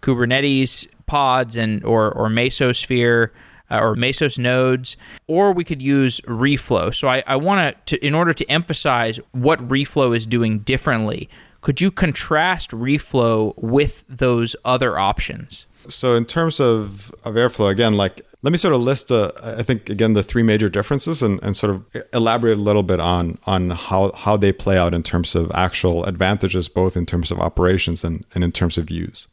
Kubernetes pods and or or Mesosphere uh, or Mesos nodes, or we could use Reflow. So I, I want to, in order to emphasize what Reflow is doing differently, could you contrast Reflow with those other options? So in terms of, of Airflow, again, like let me sort of list, uh, I think, again, the three major differences and, and sort of elaborate a little bit on, on how, how they play out in terms of actual advantages, both in terms of operations and, and in terms of use.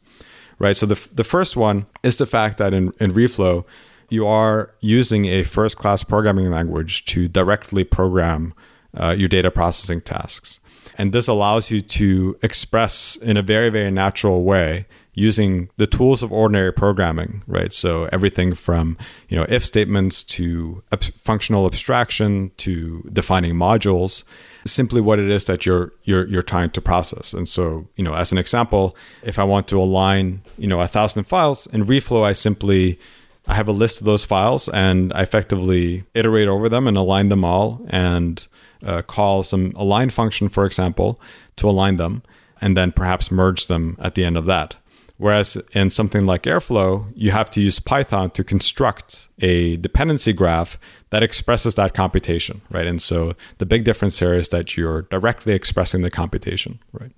Right. So the, the first one is the fact that in, in Reflow, you are using a first class programming language to directly program uh, your data processing tasks. And this allows you to express in a very, very natural way using the tools of ordinary programming, right? So everything from you know if statements to ab- functional abstraction to defining modules, simply what it is that you're you're you're trying to process. And so you know, as an example, if I want to align you know a thousand files in Reflow, I simply I have a list of those files and I effectively iterate over them and align them all and uh, call some align function, for example, to align them, and then perhaps merge them at the end of that. Whereas in something like Airflow, you have to use Python to construct a dependency graph that expresses that computation, right? And so the big difference here is that you're directly expressing the computation, right?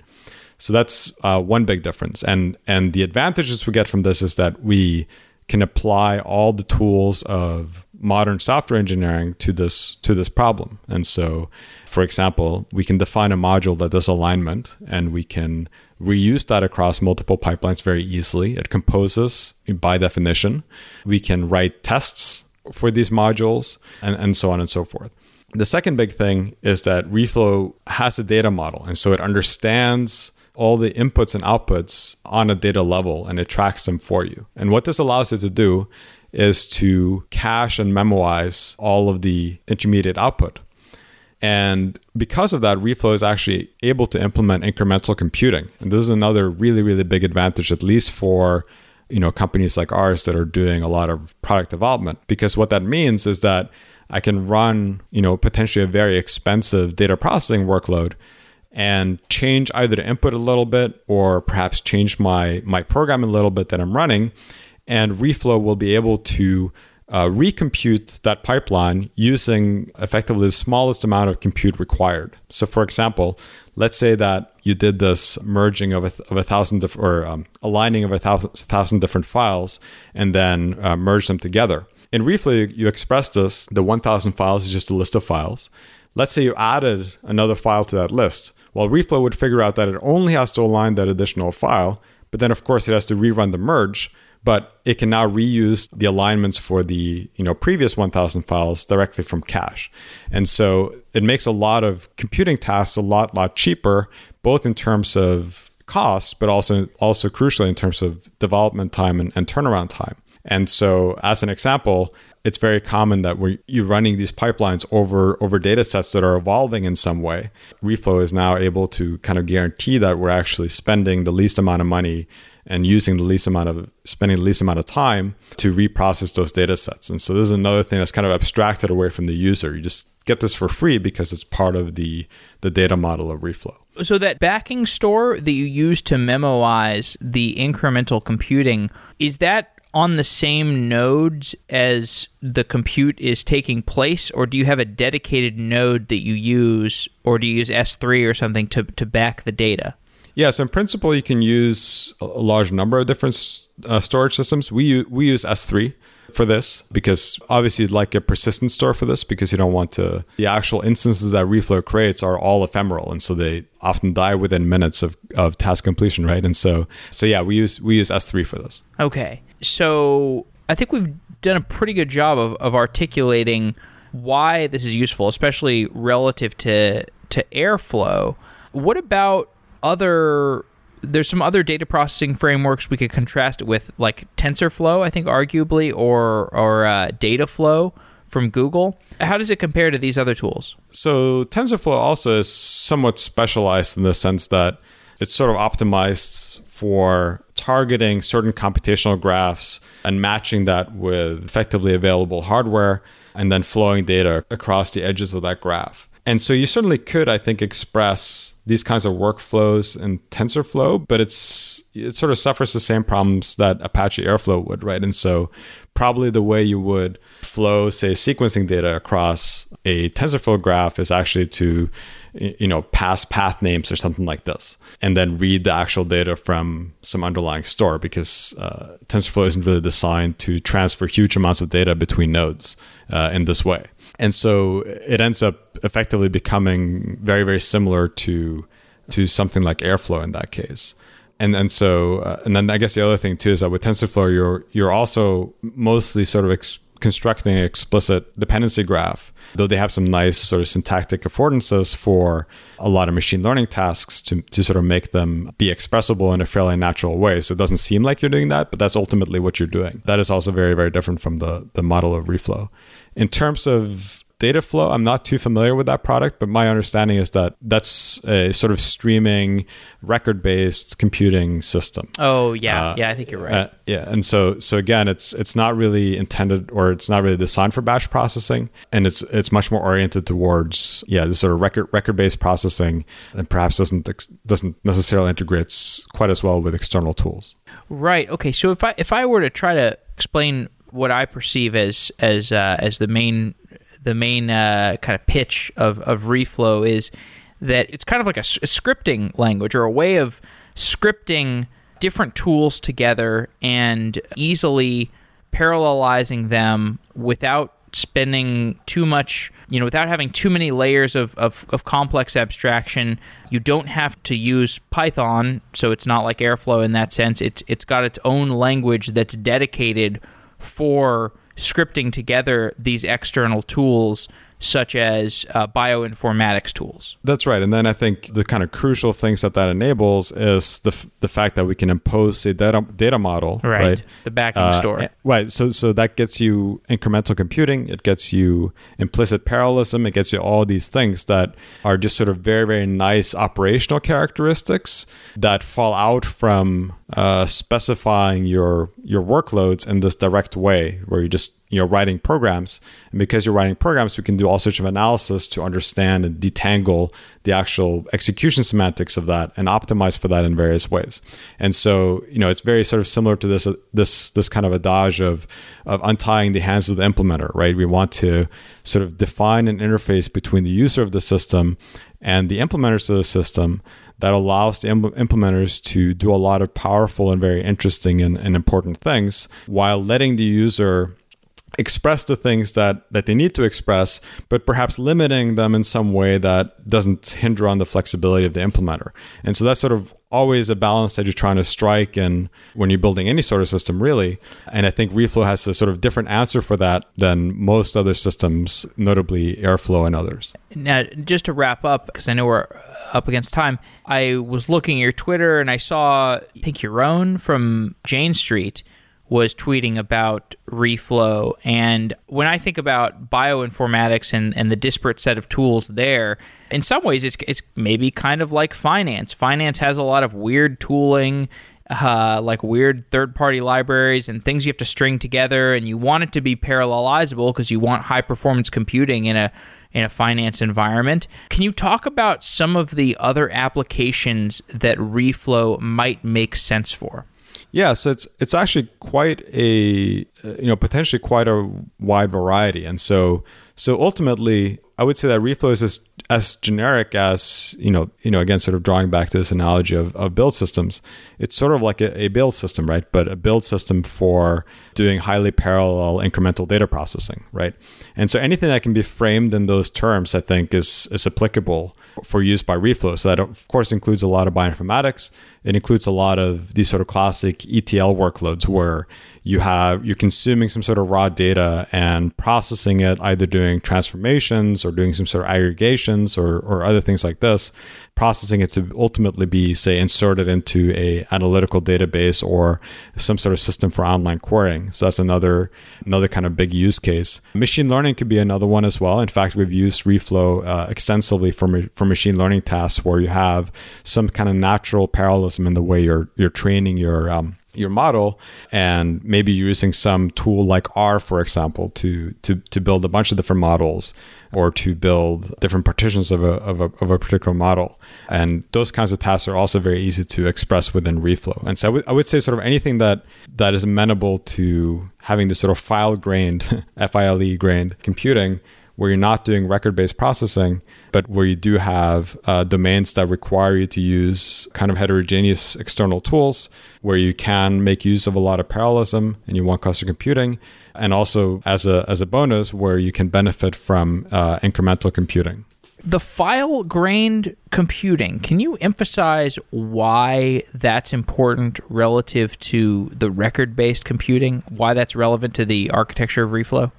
So that's uh, one big difference. And and the advantages we get from this is that we can apply all the tools of modern software engineering to this to this problem. And so, for example, we can define a module that does alignment, and we can reuse that across multiple pipelines very easily. It composes by definition. We can write tests for these modules, and, and so on and so forth. The second big thing is that Reflow has a data model, and so it understands all the inputs and outputs on a data level and it tracks them for you. And what this allows it to do is to cache and memoize all of the intermediate output. And because of that, Reflow is actually able to implement incremental computing. And this is another really, really big advantage, at least for you know companies like ours that are doing a lot of product development. Because what that means is that I can run, you know, potentially a very expensive data processing workload and change either the input a little bit or perhaps change my my program a little bit that I'm running and reflow will be able to uh, recompute that pipeline using effectively the smallest amount of compute required. So, for example, let's say that you did this merging of a, of a thousand or um, aligning of a thousand, thousand different files and then uh, merge them together. in Reflow, you express this. The 1,000 files is just a list of files. Let's say you added another file to that list. Well, Reflow would figure out that it only has to align that additional file, but then of course it has to rerun the merge but it can now reuse the alignments for the you know previous 1000 files directly from cache and so it makes a lot of computing tasks a lot lot cheaper both in terms of cost but also also crucially in terms of development time and, and turnaround time and so as an example it's very common that we're you running these pipelines over over data sets that are evolving in some way reflow is now able to kind of guarantee that we're actually spending the least amount of money and using the least amount of spending the least amount of time to reprocess those data sets. And so this is another thing that's kind of abstracted away from the user. You just get this for free because it's part of the the data model of Reflow. So that backing store that you use to memoize the incremental computing, is that on the same nodes as the compute is taking place, or do you have a dedicated node that you use, or do you use S3 or something to, to back the data? Yeah, so in principle, you can use a large number of different uh, storage systems. We use, we use S3 for this because obviously you'd like a persistent store for this because you don't want to the actual instances that reflow creates are all ephemeral and so they often die within minutes of, of task completion right and so so yeah we use we use s3 for this okay so i think we've done a pretty good job of, of articulating why this is useful especially relative to to airflow what about other there's some other data processing frameworks we could contrast it with, like TensorFlow, I think, arguably, or or uh, DataFlow from Google. How does it compare to these other tools? So TensorFlow also is somewhat specialized in the sense that it's sort of optimized for targeting certain computational graphs and matching that with effectively available hardware and then flowing data across the edges of that graph. And so you certainly could, I think, express these kinds of workflows in TensorFlow, but it's it sort of suffers the same problems that Apache Airflow would, right? And so probably the way you would flow, say, sequencing data across a TensorFlow graph is actually to, you know, pass path names or something like this, and then read the actual data from some underlying store because uh, TensorFlow isn't really designed to transfer huge amounts of data between nodes uh, in this way. And so it ends up effectively becoming very, very similar to to something like Airflow in that case. And and so uh, and then I guess the other thing too is that with TensorFlow you're you're also mostly sort of constructing an explicit dependency graph, though they have some nice sort of syntactic affordances for a lot of machine learning tasks to, to sort of make them be expressible in a fairly natural way. So it doesn't seem like you're doing that, but that's ultimately what you're doing. That is also very, very different from the, the model of reflow. In terms of Dataflow, I'm not too familiar with that product, but my understanding is that that's a sort of streaming, record-based computing system. Oh yeah, uh, yeah, I think you're right. Uh, yeah, and so so again, it's it's not really intended or it's not really designed for batch processing, and it's it's much more oriented towards yeah, this sort of record record-based processing, and perhaps doesn't doesn't necessarily integrates quite as well with external tools. Right. Okay. So if I if I were to try to explain what I perceive as as uh, as the main the main uh, kind of pitch of of Reflow is that it's kind of like a, a scripting language or a way of scripting different tools together and easily parallelizing them without spending too much, you know, without having too many layers of, of, of, complex abstraction. You don't have to use Python, so it's not like Airflow in that sense. It's it's got its own language that's dedicated for scripting together these external tools such as uh, bioinformatics tools. That's right. And then I think the kind of crucial things that that enables is the, f- the fact that we can impose a data, data model. Right. right? The backing uh, store. Right. So, so that gets you incremental computing. It gets you implicit parallelism. It gets you all these things that are just sort of very, very nice operational characteristics that fall out from uh, specifying your your workloads in this direct way where you just you know writing programs. And because you're writing programs we can do all sorts of analysis to understand and detangle the actual execution semantics of that and optimize for that in various ways. And so you know it's very sort of similar to this uh, this this kind of adage of of untying the hands of the implementer right? We want to sort of define an interface between the user of the system and the implementers of the system that allows the implementers to do a lot of powerful and very interesting and, and important things while letting the user express the things that that they need to express but perhaps limiting them in some way that doesn't hinder on the flexibility of the implementer. And so that's sort of always a balance that you're trying to strike and when you're building any sort of system really. And i think reflow has a sort of different answer for that than most other systems notably airflow and others. Now just to wrap up because i know we're up against time i was looking at your twitter and i saw i think Yaron from jane street was tweeting about reflow and when i think about bioinformatics and, and the disparate set of tools there in some ways it's, it's maybe kind of like finance finance has a lot of weird tooling uh, like weird third party libraries and things you have to string together and you want it to be parallelizable because you want high performance computing in a in a finance environment. Can you talk about some of the other applications that reflow might make sense for? Yeah, so it's it's actually quite a you know potentially quite a wide variety, and so so ultimately, I would say that reflow is as, as generic as you know you know again sort of drawing back to this analogy of, of build systems. It's sort of like a, a build system, right? But a build system for doing highly parallel incremental data processing, right? And so anything that can be framed in those terms, I think, is is applicable for use by reflow. So that of course includes a lot of bioinformatics. It includes a lot of these sort of classic ETL workloads where you have you're consuming some sort of raw data and processing it, either doing transformations or doing some sort of aggregations or, or other things like this, processing it to ultimately be, say, inserted into a analytical database or some sort of system for online querying. So that's another another kind of big use case. Machine learning could be another one as well. In fact, we've used Reflow uh, extensively for for machine learning tasks where you have some kind of natural parallelism in the way you're you're training your um, your model and maybe using some tool like R, for example, to to to build a bunch of different models or to build different partitions of a, of a, of a particular model. And those kinds of tasks are also very easy to express within Reflow. And so I, w- I would say sort of anything that that is amenable to having this sort of file grained, FILE grained computing where you're not doing record based processing, but where you do have uh, domains that require you to use kind of heterogeneous external tools, where you can make use of a lot of parallelism and you want cluster computing, and also as a, as a bonus, where you can benefit from uh, incremental computing. The file grained computing, can you emphasize why that's important relative to the record based computing? Why that's relevant to the architecture of Reflow?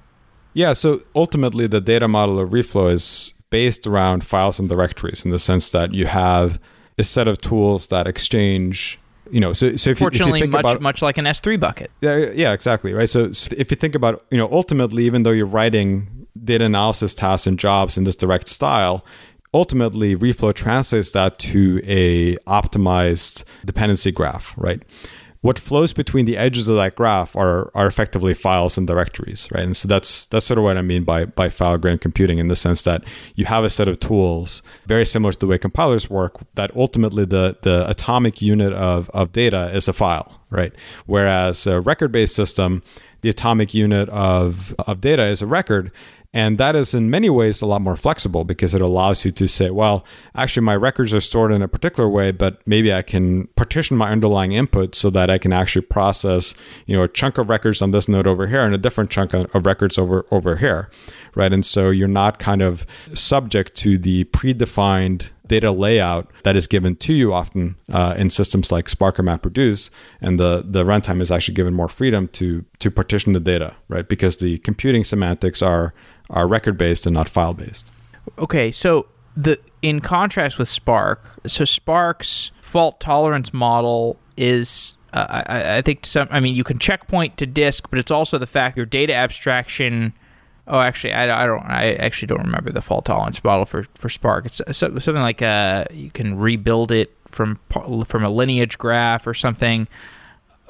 Yeah, so ultimately, the data model of Reflow is based around files and directories in the sense that you have a set of tools that exchange. You know, so, so if fortunately, you, if you much about, much like an S three bucket. Yeah, yeah, exactly, right. So if you think about, you know, ultimately, even though you're writing data analysis tasks and jobs in this direct style, ultimately reflow translates that to a optimized dependency graph right what flows between the edges of that graph are are effectively files and directories, right? And so that's that's sort of what I mean by by file grained computing in the sense that you have a set of tools very similar to the way compilers work that ultimately the the atomic unit of of data is a file, right? Whereas a record based system, the atomic unit of of data is a record and that is in many ways a lot more flexible because it allows you to say, well, actually, my records are stored in a particular way, but maybe I can partition my underlying input so that I can actually process, you know, a chunk of records on this node over here and a different chunk of records over, over here, right? And so you're not kind of subject to the predefined data layout that is given to you often uh, in systems like Spark or MapReduce, and the the runtime is actually given more freedom to to partition the data, right? Because the computing semantics are are record based and not file based. Okay, so the in contrast with Spark, so Spark's fault tolerance model is uh, I, I, think some. I mean, you can checkpoint to disk, but it's also the fact your data abstraction. Oh, actually, I, I don't. I actually don't remember the fault tolerance model for, for Spark. It's something like uh, you can rebuild it from from a lineage graph or something.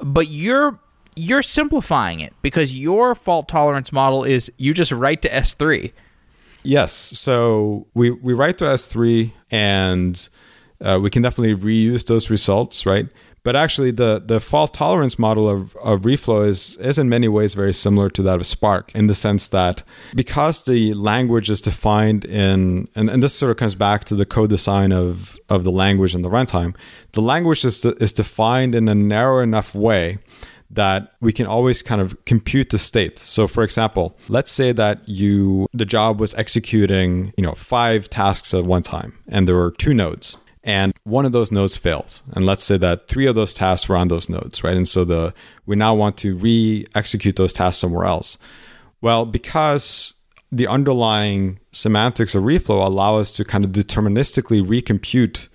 But you're you're simplifying it because your fault tolerance model is you just write to S3. Yes. So we, we write to S3 and uh, we can definitely reuse those results, right? But actually, the, the fault tolerance model of, of Reflow is, is in many ways very similar to that of Spark in the sense that because the language is defined in, and, and this sort of comes back to the co-design of, of the language and the runtime, the language is, is defined in a narrow enough way that we can always kind of compute the state. So for example, let's say that you the job was executing, you know, five tasks at one time and there were two nodes and one of those nodes fails. And let's say that three of those tasks were on those nodes right? And so the we now want to re-execute those tasks somewhere else. Well because the underlying semantics of reflow allow us to kind of deterministically recompute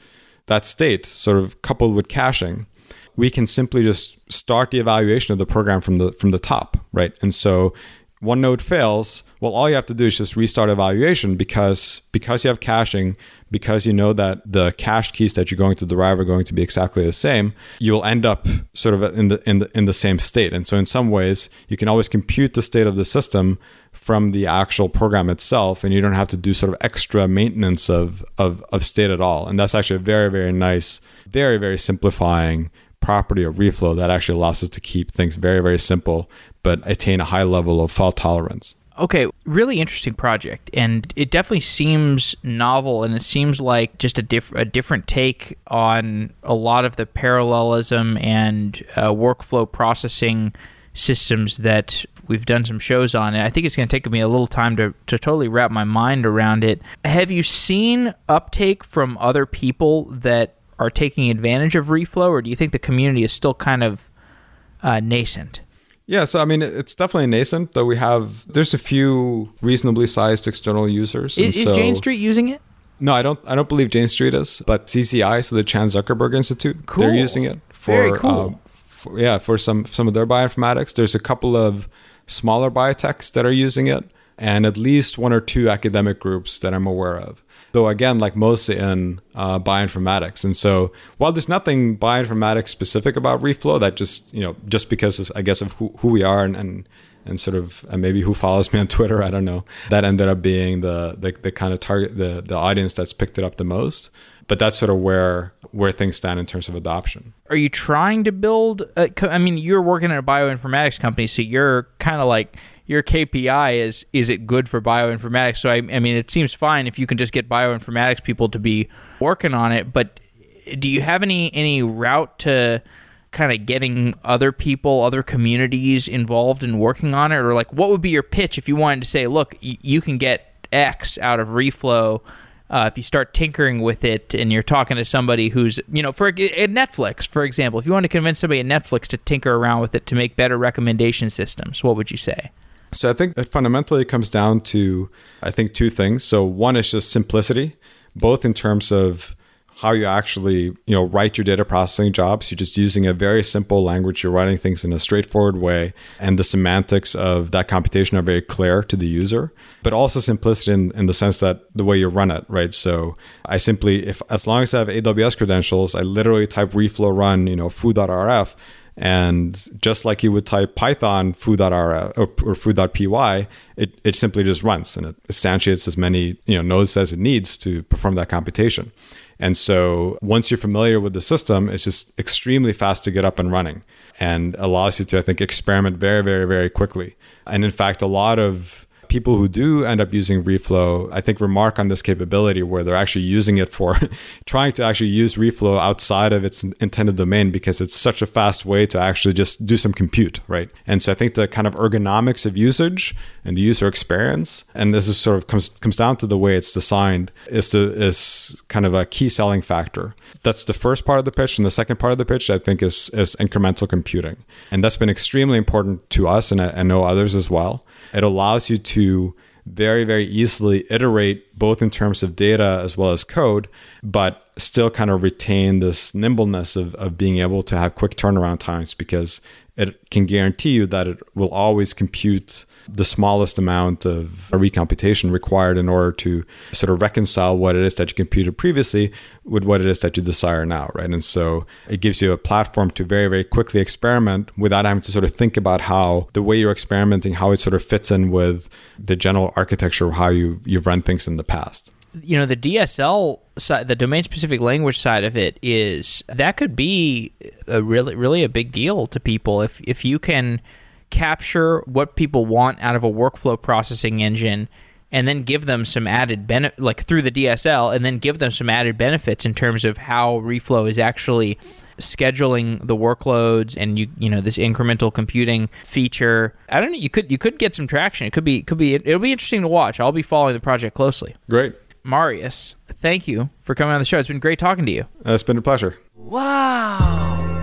that state sort of coupled with caching we can simply just start the evaluation of the program from the from the top right? And so one node fails, well, all you have to do is just restart evaluation because because you have caching, because you know that the cached keys that you're going to derive are going to be exactly the same, you will end up sort of in the in the in the same state. And so in some ways, you can always compute the state of the system from the actual program itself, and you don't have to do sort of extra maintenance of of, of state at all. And that's actually a very, very nice, very, very simplifying property of reflow that actually allows us to keep things very, very simple, but attain a high level of fault tolerance. Okay, really interesting project, and it definitely seems novel, and it seems like just a, diff- a different take on a lot of the parallelism and uh, workflow processing systems that we've done some shows on. And I think it's going to take me a little time to, to totally wrap my mind around it. Have you seen uptake from other people that are taking advantage of reflow, or do you think the community is still kind of uh, nascent? Yeah, so I mean, it's definitely nascent. Though we have, there's a few reasonably sized external users. Is, so, is Jane Street using it? No, I don't. I don't believe Jane Street is, but CZI, so the Chan Zuckerberg Institute, cool. they're using it for, Very cool. Um, for, yeah, for some some of their bioinformatics. There's a couple of smaller biotechs that are using it, and at least one or two academic groups that I'm aware of though again like most in uh, bioinformatics and so while there's nothing bioinformatics specific about reflow that just you know just because of i guess of who, who we are and, and and sort of and maybe who follows me on twitter i don't know that ended up being the the, the kind of target the the audience that's picked it up the most but that's sort of where where things stand in terms of adoption. Are you trying to build? A, I mean, you're working at a bioinformatics company, so you're kind of like your KPI is is it good for bioinformatics? So I, I mean, it seems fine if you can just get bioinformatics people to be working on it. But do you have any any route to kind of getting other people, other communities involved in working on it, or like what would be your pitch if you wanted to say, look, y- you can get X out of Reflow uh, if you start tinkering with it and you're talking to somebody who's, you know, for at Netflix, for example, if you want to convince somebody at Netflix to tinker around with it to make better recommendation systems, what would you say? So I think it fundamentally comes down to, I think, two things. So one is just simplicity, both in terms of how you actually you know write your data processing jobs. You're just using a very simple language. You're writing things in a straightforward way. And the semantics of that computation are very clear to the user but also simplicity in, in the sense that the way you run it right? So i simply if as long as i have aws credentials i literally type reflow run you know foo.rf and just like you would type Python foo.rf or, uh, or foo.py, it, it simply just runs and it instantiates as many you know nodes as it needs to perform that computation. And so once you're familiar with the system, it's just extremely fast to get up and running and allows you to, I think, experiment very, very, very quickly. And in fact, a lot of people who do end up using reflow i think remark on this capability where they're actually using it for trying to actually use reflow outside of its intended domain because it's such a fast way to actually just do some compute right? And so i think the kind of ergonomics of usage and the user experience and this is sort of comes comes down to the way it's designed is the is kind of a key selling factor. That's the first part of the pitch and the second part of the pitch i think is is incremental computing. And that's been extremely important to us and I, I know others as well it allows you to very, very easily iterate both in terms of data as well as code, but still kind of retain this nimbleness of, of being able to have quick turnaround times because it can guarantee you that it will always compute the smallest amount of recomputation required in order to sort of reconcile what it is that you computed previously with what it is that you desire now, right? And so it gives you a platform to very, very quickly experiment without having to sort of think about how the way you're experimenting, how it sort of fits in with the general architecture of how you, you've run things in the past you know the DSL side, the domain specific language side of it is that could be a really really a big deal to people if if you can capture what people want out of a workflow processing engine and then give them some added benefit like through the DSL and then give them some added benefits in terms of how reflow is actually scheduling the workloads and you you know this incremental computing feature. I don't know. You could you could get some traction. It could be could be it'll be interesting to watch. I'll be following the project closely. Great. Marius, thank you for coming on the show. It's been great talking to you. Uh, it's been a pleasure. Wow.